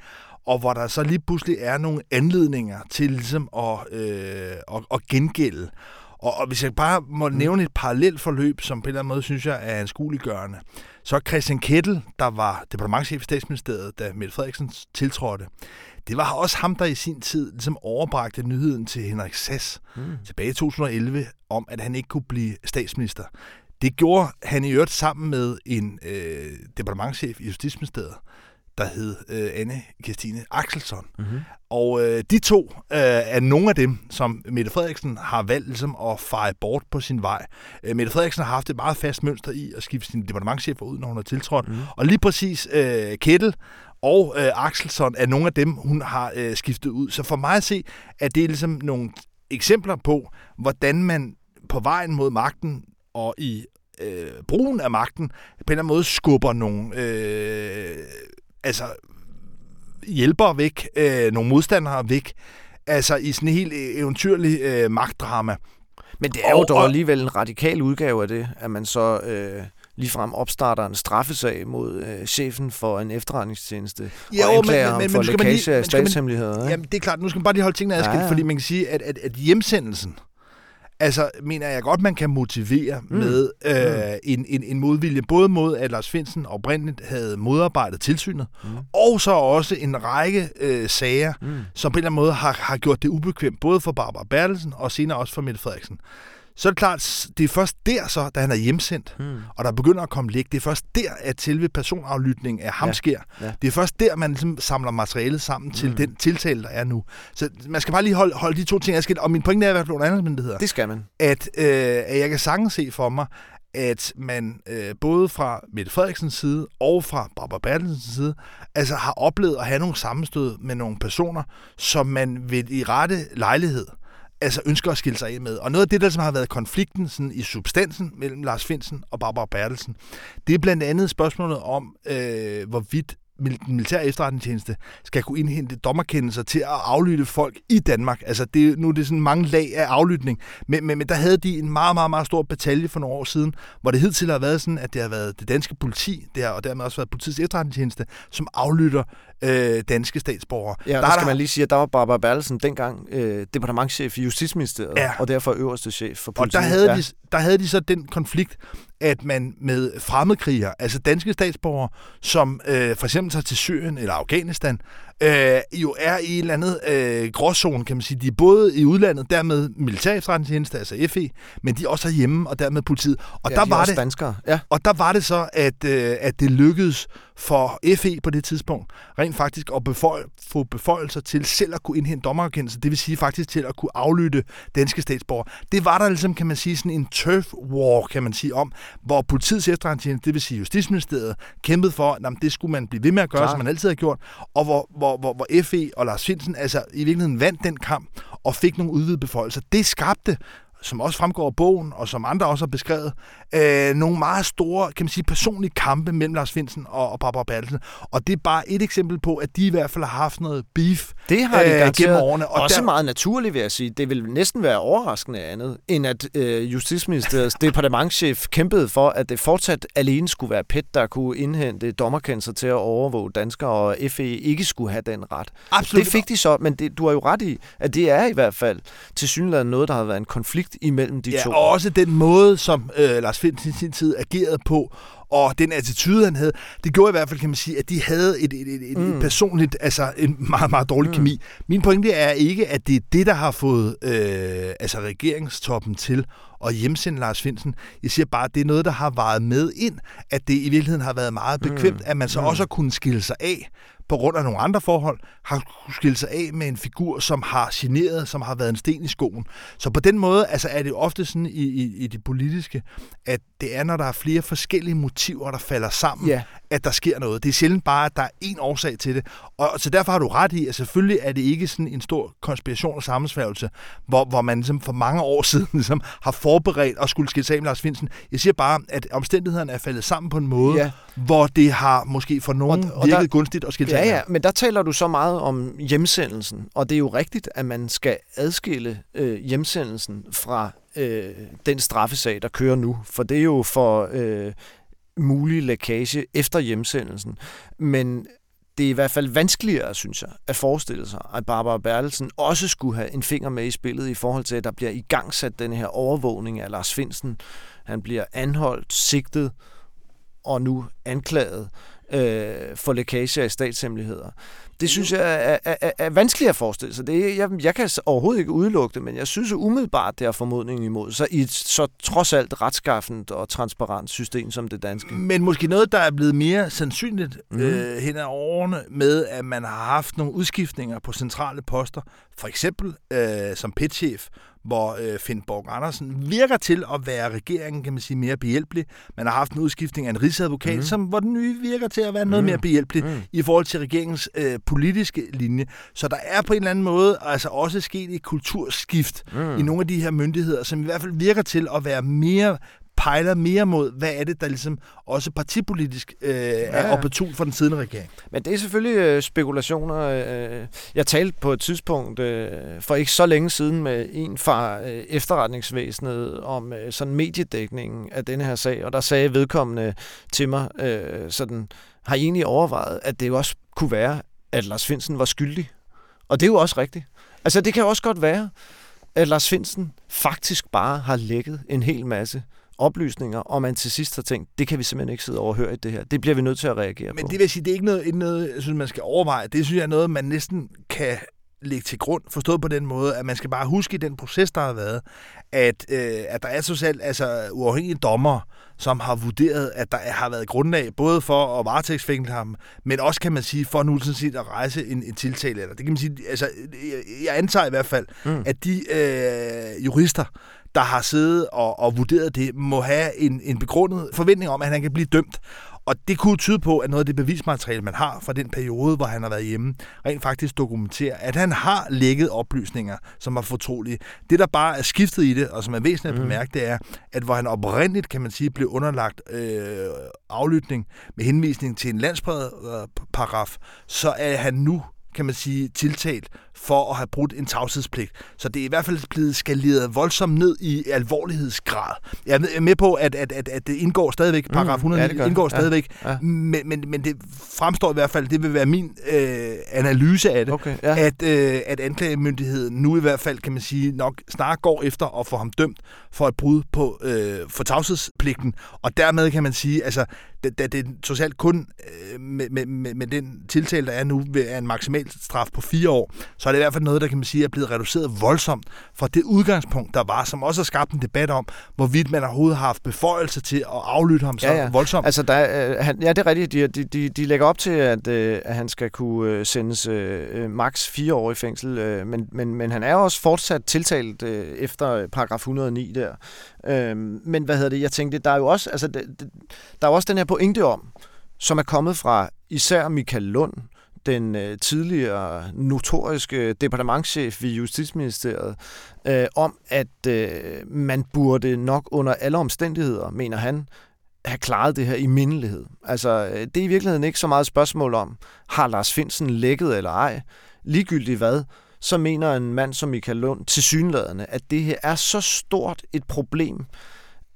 og hvor der så lige pludselig er nogle anledninger til ligesom at, øh, at, at gengælde. Og, og hvis jeg bare må nævne et parallelt forløb, som på en eller anden måde synes jeg er anskueliggørende, så Christian Kettel, der var departementchef i statsministeriet, da Mette Frederiksen tiltrådte, det var også ham, der i sin tid ligesom overbragte nyheden til Henrik Sass Mm. tilbage i 2011 om, at han ikke kunne blive statsminister. Det gjorde han i øvrigt sammen med en øh, departementchef i Justitsministeriet, der hed øh, anne Kirstine Axelsson. Mm-hmm. Og øh, de to øh, er nogle af dem, som Mette Frederiksen har valgt ligesom, at feje bort på sin vej. Øh, Mette Frederiksen har haft et meget fast mønster i at skifte sine departementchefer ud, når hun har tiltrådt. Mm. Og lige præcis øh, Kettel og øh, Axelsson er nogle af dem, hun har øh, skiftet ud. Så for mig at se, at det er ligesom nogle eksempler på, hvordan man på vejen mod magten og i øh, brugen af magten på en eller anden måde skubber nogle øh, altså hjælper væk, øh, nogle modstandere væk, altså i sådan en helt eventyrlig øh, magtdrama. Men det er jo Og- dog og- alligevel en radikal udgave af det, at man så øh, ligefrem opstarter en straffesag mod øh, chefen for en efterretningstjeneste Jo, og anklager men- ham men- for men man lige- lækage af man- statshemmeligheder. ikke? Jamen, det er klart, nu skal man bare lige holde tingene adskilt, Ja, ja, ja. fordi man kan sige, at, at, at hjemsendelsen, altså mener jeg godt, man kan motivere Mm. mm. med øh, en, en, en modvilje, både mod, at Lars Finsen oprindeligt havde modarbejdet tilsynet, Mm. og så også en række øh, sager, Mm. som på en eller anden måde har, har gjort det ubekvemt, både for Barbara Bertelsen og senere også for Mette Frederiksen. Så er det klart, det er først der så, da han er hjemsendt, Mm. og der begynder at komme læk, det er først der, at selve personaflytningen af ham Ja, sker. ja. Det er først der, man ligesom samler materialet sammen til Mm. mm. den tiltale, der er nu. Så man skal bare lige holde, holde de to ting adskilt. Og min pointe er i hvert fald under andre omstændigheder, Det skal man. at, øh, at jeg kan sagtens se for mig, at man øh, både fra Mette Frederiksens side og fra Barbara Bertelsens side, altså har oplevet at have nogle sammenstød med nogle personer, som man ved i rette lejlighed altså ønsker at skille sig af med. Og noget af det, der som har været konflikten sådan, i substansen mellem Lars Finsen og Barbara Bertelsen, det er blandt andet spørgsmålet om, øh, hvorvidt den militære efterretningstjeneste skal kunne indhente dommerkendelser til at aflytte folk i Danmark. Altså, det, nu er det sådan mange lag af aflytning. Men, men, men der havde de en meget, meget, meget stor batalje for nogle år siden, hvor det hidtil har været sådan, at det har været det danske politi, det har, og dermed også været politiets efterretningstjeneste, som aflytter øh, danske statsborgere. Ja, der, er der skal man lige sige, at der var Barbara Bertelsen dengang øh, departementchef i Justitsministeriet, Ja. og derfor øverste chef for Og politiet. der havde, ja. de, der havde de så den konflikt, at man med fremmedkrigere, altså danske statsborgere, som øh, for eksempel tager til Syrien eller Afghanistan, øh, jo er i en eller anden øh, gråzone, kan man sige. De er både i udlandet, dermed militær efterretningstjeneste, altså FE, men de er også hjemme, og dermed politiet. Og, ja, der de var det, danskere. Ja. og der var det så, at, øh, at det lykkedes for FE på det tidspunkt rent faktisk at beføj, få beføjelser til selv at kunne indhente dommererkendelse, det vil sige faktisk til at kunne aflytte danske statsborgere. Det var der ligesom, kan man sige, sådan en turf war, kan man sige, om, hvor politiets efterretningstjeneste, det vil sige Justitsministeriet, kæmpede for, at det skulle man blive ved med at gøre, Klart. som man altid har gjort, og hvor, hvor, hvor, hvor FE og Lars Finsen altså i virkeligheden vandt den kamp og fik nogle udvidede beføjelser. Det skabte som også fremgår af bogen, og som andre også har beskrevet, øh, nogle meget store, kan man sige, personlige kampe mellem Lars Finsen og, og Barbara Bertelsen. Og det er bare et eksempel på, at de i hvert fald har haft noget beef Det har de øh, gennem årene. Og også der, meget naturligt, vil jeg sige. Det vil næsten være overraskende andet, end at øh, Justitsministeriets departementchef kæmpede for, at det fortsat alene skulle være PET, der kunne indhente dommerkendelser til at overvåge danskere, og FE ikke skulle have den ret. absolut, Det fik de så, men det, du har jo ret i, at det er i hvert fald til synligheden noget, der har været en konflikt imellem de ja, to. og også den måde, som øh, Lars Finsen i sin tid agerede på, og den attitude, han havde, det gjorde i hvert fald, kan man sige, at de havde et, et, et, et, Mm. personligt, altså en meget, meget dårlig Mm. kemi. Min pointe er ikke, at det er det, der har fået øh, altså regeringstoppen til at hjemsende Lars Finsen. Jeg siger bare, at det er noget, der har varet med ind, at det i virkeligheden har været meget bekvemt, Mm. at man så mm. også har kunnet skille sig af på grund af nogle andre forhold, har kunnet skille sig af med en figur, som har generet, som har været en sten i skoen. Så på den måde altså er det ofte sådan i, i, i det politiske, at det er, når der er flere forskellige motiver, der falder sammen, Ja. at der sker noget. Det er sjældent bare, at der er én årsag til det. Og så derfor har du ret i, at selvfølgelig er det ikke sådan en stor konspiration og sammensværgelse, hvor, hvor man ligesom for mange år siden ligesom har forberedt og skulle skille sig af med Lars Finsen. Jeg siger bare, at omstændighederne er faldet sammen på en måde, Ja. hvor det har måske for nogen Og- og virket der- gunstigt at skille sig Ja, ja, men der taler du så meget om hjemsendelsen, og det er jo rigtigt, at man skal adskille øh, hjemsendelsen fra øh, den straffesag, der kører nu, for det er jo for øh, mulig lækage efter hjemsendelsen. Men det er i hvert fald vanskeligere, synes jeg, at forestille sig, at Barbara Bertelsen også skulle have en finger med i spillet i forhold til, at der bliver igangsat den her overvågning af Lars Finsen. Han bliver anholdt, sigtet og nu anklaget øh, for lækage af statshemmeligheder. Det synes jeg er, er, er, er vanskeligt at forestille sig. Det, er- jeg, jeg kan overhovedet ikke udelukke det, men jeg synes umiddelbart, det er formodningen imod sig i et så trods alt retskaffent og transparent system som det danske. Men måske noget, der er blevet mere sandsynligt mm. øh, hen ad årene med, at man har haft nogle udskiftninger på centrale poster. For eksempel øh, som petchef, hvor øh, Finn Borg Andersen virker til at være regeringen, kan man sige, mere behjælpelig. Man har haft en udskiftning af en rigsadvokat, mm. som, hvor den nye virker til at være noget Mhm. mere behjælpelig Mhm. i forhold til regeringens øh, politiske linje. Så der er på en eller anden måde altså også sket et kulturskift Mm. i nogle af de her myndigheder, som i hvert fald virker til at være mere pejler mere mod, hvad er det, der ligesom også partipolitisk øh, ja, er opportun for den siddende regering. Men det er selvfølgelig øh, spekulationer. Øh, jeg talte på et tidspunkt øh, for ikke så længe siden med en fra øh, efterretningsvæsenet om øh, sådan mediedækningen af denne her sag, og der sagde vedkommende til mig øh, sådan, har I egentlig overvejet, at det jo også kunne være, at Lars Finsen var skyldig? Og det er jo også rigtigt. Altså det kan jo også godt være, at Lars Finsen faktisk bare har lækket en hel masse oplysninger, og man til sidst har tænkt, det kan vi simpelthen ikke sidde overhøre i det her. Det bliver vi nødt til at reagere Men på. det vil sige, det er ikke noget, ikke noget, jeg synes, man skal overveje. Det synes jeg er noget, man næsten kan lægge til grund, forstået på den måde, at man skal bare huske i den proces, der har været, at, øh, at der er så selv altså, uafhængige dommer, som har vurderet, at der har været grundlag både for at varetægtsfængsle ham, men også kan man sige, for nu sådan set at rejse en, en tiltale. Eller det kan man sige, altså, jeg, jeg antager i hvert fald, mm. at de øh, jurister, der har siddet og, og vurderet det, må have en, en begrundet forventning om, at han kan blive dømt. Og det kunne tyde på, at noget af det bevismateriale, man har fra den periode, hvor han har været hjemme, rent faktisk dokumenterer, at han har lækket oplysninger, som er fortrolige. Det, der bare er skiftet i det, og som er væsentligt at Mm. bemærke, det er, at hvor han oprindeligt, kan man sige, blev underlagt øh, aflytning med henvisning til en landsparagraf, så er han nu kan man sige, tiltalt for at have brudt en tavshedspligt. Så det er i hvert fald blevet skaleret voldsomt ned i alvorlighedsgrad. Jeg er med på, at, at, at, at det indgår stadigvæk, paragraf Mm, 109 ja, det gør det. indgår Ja, stadigvæk, ja. men, men, men det fremstår i hvert fald, det vil være min øh, analyse af det, Okay, ja. at, øh, at anklagemyndigheden nu i hvert fald, kan man sige, nok snart går efter at få ham dømt for et brud på øh, for tavshedspligten, og dermed kan man sige, altså, da, da det trods alt kun øh, med, med, med, med den tiltale, der er nu, ved- er en maksimal straf på fire år, så er det i hvert fald noget, der kan man sige, er blevet reduceret voldsomt fra det udgangspunkt, der var, som også har skabt en debat om, hvorvidt man overhovedet har haft beføjelse til at aflytte ham så Ja, ja. voldsomt. Altså, der, øh, han, ja, det er rigtigt. De, de, de, de lægger op til, at, øh, at han skal kunne øh, sendes øh, øh, maks fire år i fængsel, øh, men, men, men han er også fortsat tiltalt øh, efter paragraf 109 der. Øh, men hvad hedder det? Jeg tænkte, der er jo også, altså, det, der er jo også den her pointe om, som er kommet fra især Michael Lund, den øh, tidligere notoriske departementschef i Justitsministeriet, øh, om at øh, man burde nok under alle omstændigheder, mener han, have klaret det her i mindelighed. Altså, øh, det er i virkeligheden ikke så meget et spørgsmål om, har Lars Finsen lækket eller ej? Ligegyldigt hvad, så mener en mand som Michael Lund til synlædende, at det her er så stort et problem,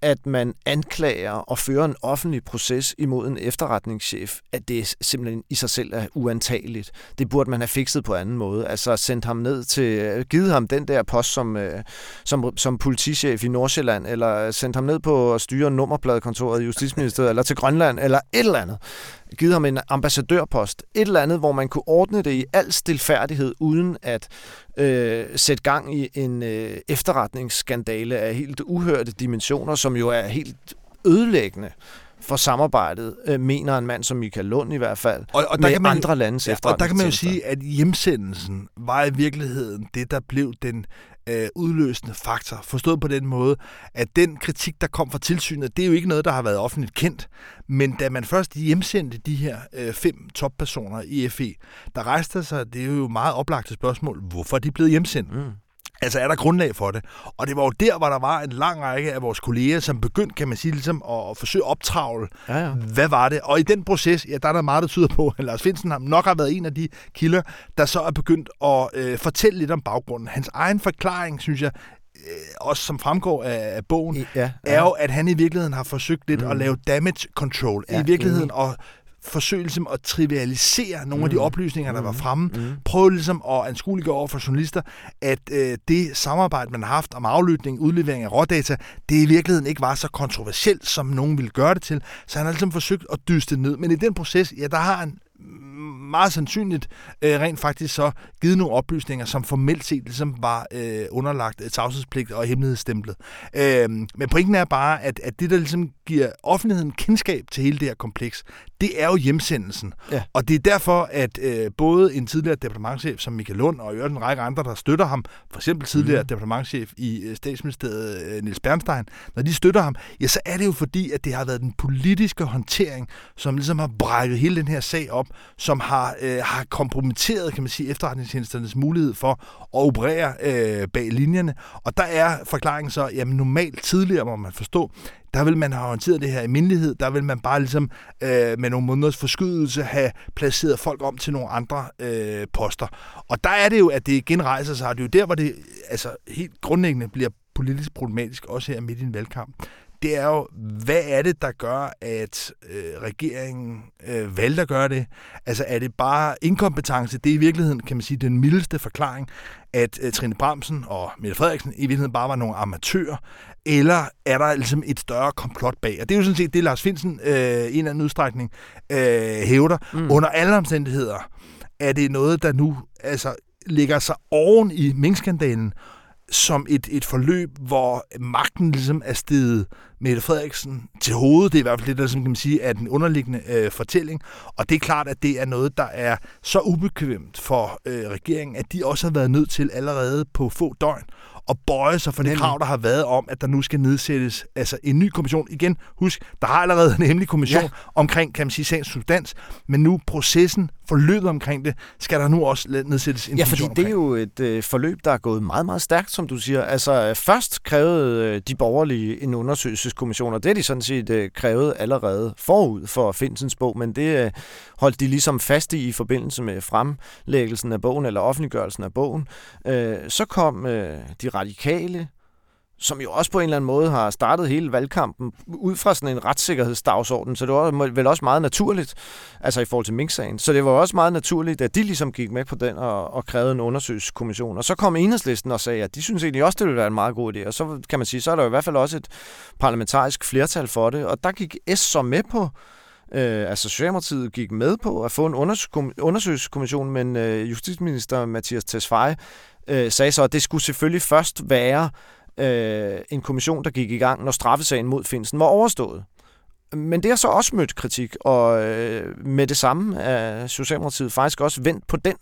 at man anklager og fører en offentlig proces imod en efterretningschef, at det simpelthen i sig selv er uantageligt. Det burde man have fikset på anden måde. Altså sendt ham ned til, øh, givet ham den der post som, øh, som, som politichef i Nordsjælland, eller sendt ham ned på at styre nummerpladekontoret i Justitsministeriet, eller til Grønland, eller et eller andet. Givet ham en ambassadørpost. Et eller andet, hvor man kunne ordne det i al stilfærdighed, uden at øh, sætte gang i en øh, efterretningsskandale af helt uhørte dimensioner, som jo er helt ødelæggende for samarbejdet, øh, mener en mand som Michael Lund i hvert fald, Og, og, der med kan man, andre landes ja, og der kan man jo sige, at hjemsendelsen var i virkeligheden det, der blev den øh, udløsende faktor. Forstået på den måde, at den kritik, der kom fra tilsynet, det er jo ikke noget, der har været offentligt kendt. Men da man først hjemsendte de her øh, fem toppersoner i FE, der rejste sig, det er jo meget oplagte spørgsmål, hvorfor er de blevet hjemsendt? Mm. Altså er der grundlag for det? Og det var jo der, hvor der var en lang række af vores kolleger, som begyndte, kan man sige, ligesom at, forsøge at optravle. Ja, ja. Hvad var det? Og i den proces, ja, der er der meget, der tyder på, at Lars Finsen nok har været en af de kilder, der så er begyndt at øh, fortælle lidt om baggrunden. Hans egen forklaring, synes jeg, øh, også som fremgår af, af bogen, ja, ja. er jo, at han i virkeligheden har forsøgt lidt mm. at lave damage control. Ja, I virkeligheden at forsøge ligesom at trivialisere nogle mm. af de mm. oplysninger, der var mm. fremme. Mm. Prøve ligesom at anskueliggøre over for journalister, at øh, det samarbejde, man har haft om aflytning, udlevering af rådata, det i virkeligheden ikke var så kontroversielt, som nogen ville gøre det til. Så han har ligesom forsøgt at dyste ned. Men i den proces, ja, der har han meget sandsynligt øh, rent faktisk så givet nogle oplysninger, som formelt set ligesom var øh, underlagt tavshedspligt og hemmelighedsstemplet. Øh, men pointen er bare, at, at det, der ligesom giver offentligheden kendskab til hele det her kompleks, det er jo hjemsendelsen. Ja. Og det er derfor, at øh, både en tidligere departementchef som Michael Lund og en række andre, der støtter ham, for eksempel tidligere mm. departementchef i øh, statsministeriet øh, Niels Bernstein, når de støtter ham, ja, så er det jo fordi, at det har været den politiske håndtering, som ligesom har brækket hele den her sag op, som har, øh, har kompromitteret, kan man sige, efterretningstjenesternes mulighed for at operere øh, bag linjerne. Og der er forklaringen så, jamen normalt tidligere, må man forstå, der vil man have håndteret det her i mindelighed, der vil man bare ligesom øh, med nogle måneders forskydelse have placeret folk om til nogle andre øh, poster. Og der er det jo, at det igen rejser sig, og det er jo der, hvor det altså, helt grundlæggende bliver politisk problematisk, også her midt i en valgkamp det er jo, hvad er det, der gør, at øh, regeringen øh, valgte at gøre det? Altså er det bare inkompetence? Det er i virkeligheden, kan man sige, den mildeste forklaring, at øh, Trine Bramsen og Mette Frederiksen i virkeligheden bare var nogle amatører, eller er der ligesom et større komplot bag? Og det er jo sådan set det, Lars Finsen øh, i en eller anden udstrækning øh, hævder. Mm. Under alle omstændigheder er det noget, der nu altså, ligger sig oven i minkskandalen, som et, et forløb, hvor magten ligesom er steget Mette Frederiksen til hovedet. Det er i hvert fald det, der som kan man sige, er den underliggende øh, fortælling. Og det er klart, at det er noget, der er så ubekvemt for øh, regeringen, at de også har været nødt til allerede på få døgn at bøje sig for det krav, der har været om, at der nu skal nedsættes altså en ny kommission. Igen, husk, der har allerede en hemmelig kommission ja. omkring, kan man sige, sagens substans, men nu processen, forløbet omkring det, skal der nu også nedsættes en Ja, fordi omkring. det er jo et øh, forløb, der er gået meget, meget stærkt, som du siger. Altså, først krævede øh, de borgerlige en undersøgelseskommission, og det har de sådan set øh, krævet allerede forud for Finsens bog, men det øh, holdt de ligesom fast i i forbindelse med fremlæggelsen af bogen, eller offentliggørelsen af bogen. Øh, så kom øh, de radikale, som jo også på en eller anden måde har startet hele valgkampen ud fra sådan en retssikkerhedsdagsorden, så det var vel også meget naturligt, altså i forhold til Mink-sagen. Så det var også meget naturligt, at de ligesom gik med på den og, og krævede en undersøgelseskommission. Og så kom enhedslisten og sagde, at de synes egentlig også, det ville være en meget god idé. Og så kan man sige, så er der i hvert fald også et parlamentarisk flertal for det. Og der gik S så med på, Øh, altså Socialdemokratiet gik med på at få en undersøgelseskommission, men øh, justitsminister Mathias Tesfaye øh, sagde så, at det skulle selvfølgelig først være øh, en kommission, der gik i gang, når straffesagen mod Finsen var overstået. Men det har så også mødt kritik, og øh, med det samme er Socialdemokratiet faktisk også vendt på den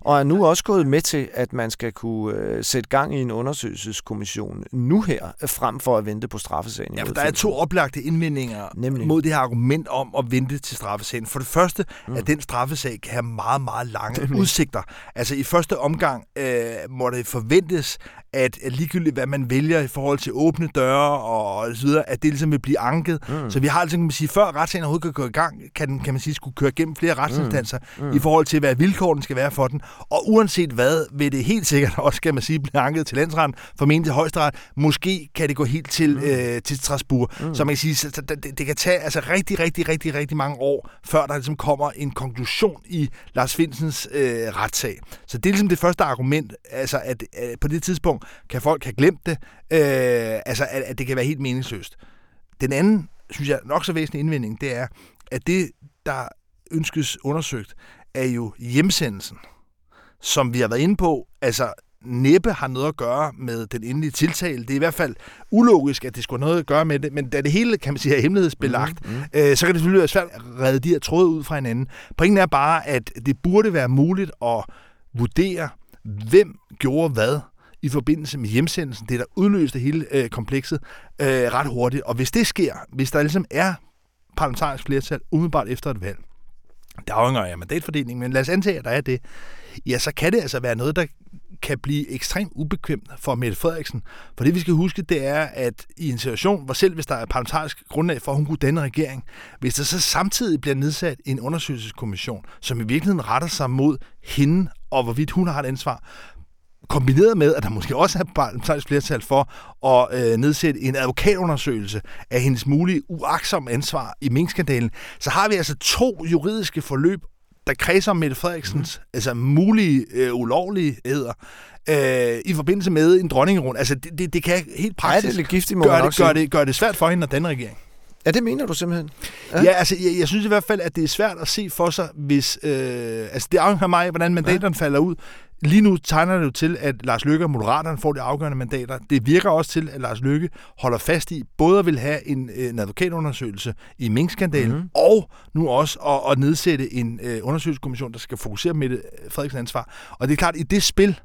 og er nu også gået med til, at man skal kunne øh, sætte gang i en undersøgelseskommission nu her, frem for at vente på straffesagen. Ja, for der er to oplagte indvendinger Nemlig. mod det her argument om at vente til straffesagen. For det første, mm. at den straffesag kan have meget, meget lange Nemlig. udsigter. Altså i første omgang øh, må det forventes, at ligegyldigt hvad man vælger i forhold til åbne døre og så videre, at det ligesom vil blive anket. Mm. Så vi har altså, kan man sige, før retssagen overhovedet kan gå i gang, kan den, kan man sige, skulle køre gennem flere retsinstanser mm. Mm. i forhold til, hvad vilkårene skal være for den. Og uanset hvad, vil det helt sikkert også, kan man sige, blive anket til landsretten, formentlig til højesteret. Måske kan det gå helt til, mm. øh, til Strasbourg. Mm. Så man kan sige, så det, det kan tage altså rigtig, rigtig, rigtig, rigtig mange år, før der ligesom kommer en konklusion i Lars Finsens øh, retssag. Så det er ligesom det første argument, altså at øh, på det tidspunkt kan folk have glemt det, øh, altså at, at det kan være helt meningsløst. Den anden, synes jeg, nok så væsentlig indvending, det er, at det, der ønskes undersøgt, er jo hjemsendelsen som vi har været inde på, altså næppe har noget at gøre med den endelige tiltale. Det er i hvert fald ulogisk, at det skulle have noget at gøre med det, men da det hele, kan man sige, er hemmelighedsbelagt, mm-hmm. øh, så kan det selvfølgelig være svært at redde de her tråde ud fra hinanden. Pointen er bare, at det burde være muligt at vurdere, hvem gjorde hvad i forbindelse med hjemsendelsen, det der udløste hele øh, komplekset, øh, ret hurtigt. Og hvis det sker, hvis der ligesom er parlamentarisk flertal umiddelbart efter et valg, der afhænger af mandatfordelingen, men lad os antage, at der er det, ja, så kan det altså være noget, der kan blive ekstremt ubekvemt for Mette Frederiksen. For det vi skal huske, det er, at i en situation, hvor selv hvis der er parlamentarisk grundlag for, at hun kunne danne regering, hvis der så samtidig bliver nedsat en undersøgelseskommission, som i virkeligheden retter sig mod hende, og hvorvidt hun har et ansvar, kombineret med, at der måske også er parlamentarisk flertal for at øh, nedsætte en advokatundersøgelse af hendes mulige uaksom ansvar i minkskandalen, så har vi altså to juridiske forløb der kredser om Mette Frederiksens mm. altså mulige øh, ulovligheder øh, i forbindelse med en dronningerund. Altså, det, det, det kan helt praktisk ja, det giftigt, gøre, det, gør, det, gør det svært for hende at danne regering. Ja, det mener du simpelthen. Ja, ja altså, jeg, jeg synes i hvert fald, at det er svært at se for sig, hvis... Øh, altså, det afhænger mig hvordan mandaterne ja. falder ud. Lige nu tegner det jo til, at Lars Løkke og Moderaterne får de afgørende mandater. Det virker også til, at Lars Løkke holder fast i både at vil have en, en advokatundersøgelse i Mink-skandalen, mm-hmm. og nu også at, at nedsætte en øh, undersøgelseskommission, der skal fokusere med det Frederiksen ansvar. Og det er klart, at i det spil,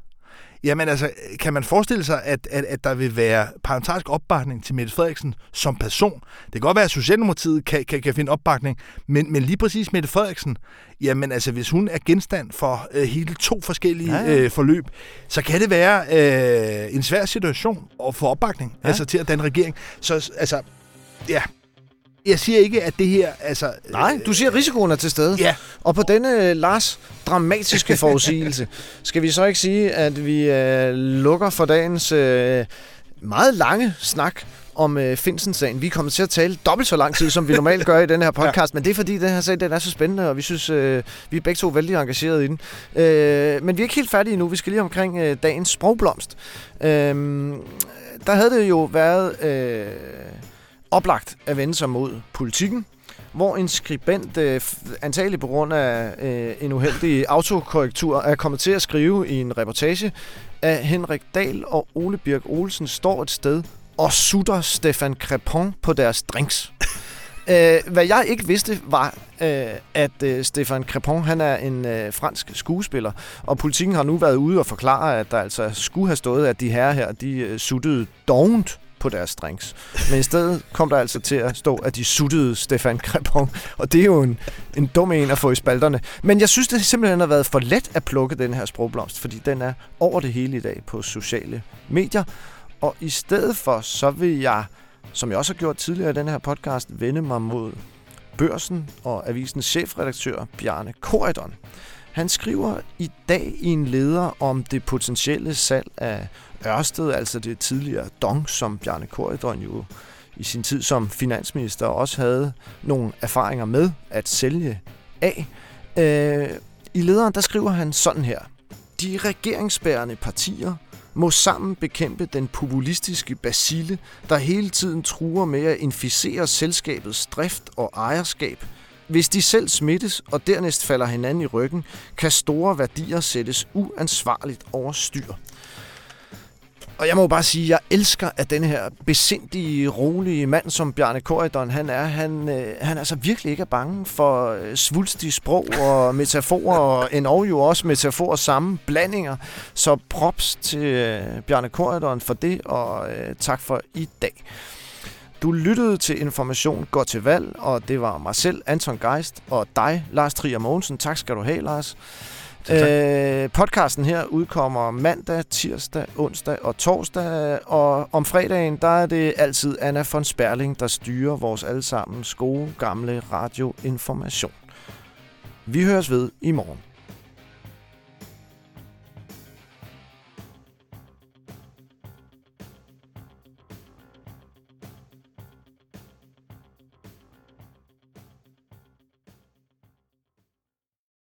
Jamen altså, kan man forestille sig, at, at, at der vil være parlamentarisk opbakning til Mette Frederiksen som person? Det kan godt være, at Socialdemokratiet kan, kan, kan finde opbakning, men, men lige præcis Mette Frederiksen, jamen altså, hvis hun er genstand for øh, hele to forskellige ja, ja. Øh, forløb, så kan det være øh, en svær situation at få opbakning ja. altså, til at danne regering. Så altså, ja, jeg siger ikke, at det her... Altså, Nej, du siger, at risikoen er til stede. Ja. Og på denne, Lars, dramatiske forudsigelse, skal vi så ikke sige, at vi øh, lukker for dagens øh, meget lange snak om øh, Finsen-sagen. Vi kommer til at tale dobbelt så lang tid, som vi normalt gør i den her podcast, ja. men det er fordi, den her sag den er så spændende, og vi synes, øh, vi er begge to vældig engageret i den. Øh, men vi er ikke helt færdige endnu. Vi skal lige omkring øh, dagens sprogblomst. Øh, der havde det jo været... Øh, oplagt at vende sig mod politikken, hvor en skribent, øh, antageligt på grund af øh, en uheldig autokorrektur, er kommet til at skrive i en reportage, at Henrik Dahl og Ole Birk Olsen står et sted og sutter Stefan Crepon på deres drinks. Øh, hvad jeg ikke vidste var, øh, at øh, Stefan Crepon han er en øh, fransk skuespiller, og politikken har nu været ude og forklare, at der altså skulle have stået, at de her her, de øh, suttede dovent på deres drinks. Men i stedet kom der altså til at stå, at de suttede Stefan Crepon, og det er jo en, en dum en at få i spalterne. Men jeg synes, det simpelthen har været for let at plukke den her sprogblomst, fordi den er over det hele i dag på sociale medier. Og i stedet for, så vil jeg, som jeg også har gjort tidligere i den her podcast, vende mig mod Børsen og avisens chefredaktør Bjarne Koridon. Han skriver i dag i en leder om det potentielle salg af Ørsted, altså det tidligere Dong, som Bjarne Korydon jo i sin tid som finansminister også havde nogle erfaringer med at sælge af. Øh, I lederen der skriver han sådan her. De regeringsbærende partier må sammen bekæmpe den populistiske basile, der hele tiden truer med at inficere selskabets drift og ejerskab. Hvis de selv smittes og dernæst falder hinanden i ryggen, kan store værdier sættes uansvarligt over styr. Og jeg må bare sige, at jeg elsker, at den her besindige, rolige mand, som Bjarne Korydon han er, han, øh, han altså virkelig ikke er bange for øh, svulstige sprog og metaforer, og endnu jo også metaforer samme blandinger. Så props til øh, Bjarne Korydon for det, og øh, tak for i dag. Du lyttede til Information går til valg, og det var mig selv, Anton Geist, og dig, Lars Trier Mogensen. Tak skal du have, Lars. Øh, podcasten her udkommer mandag, tirsdag, onsdag og torsdag, og om fredagen, der er det altid Anna von Sperling, der styrer vores allesammens gode, gamle radioinformation. Vi høres ved i morgen.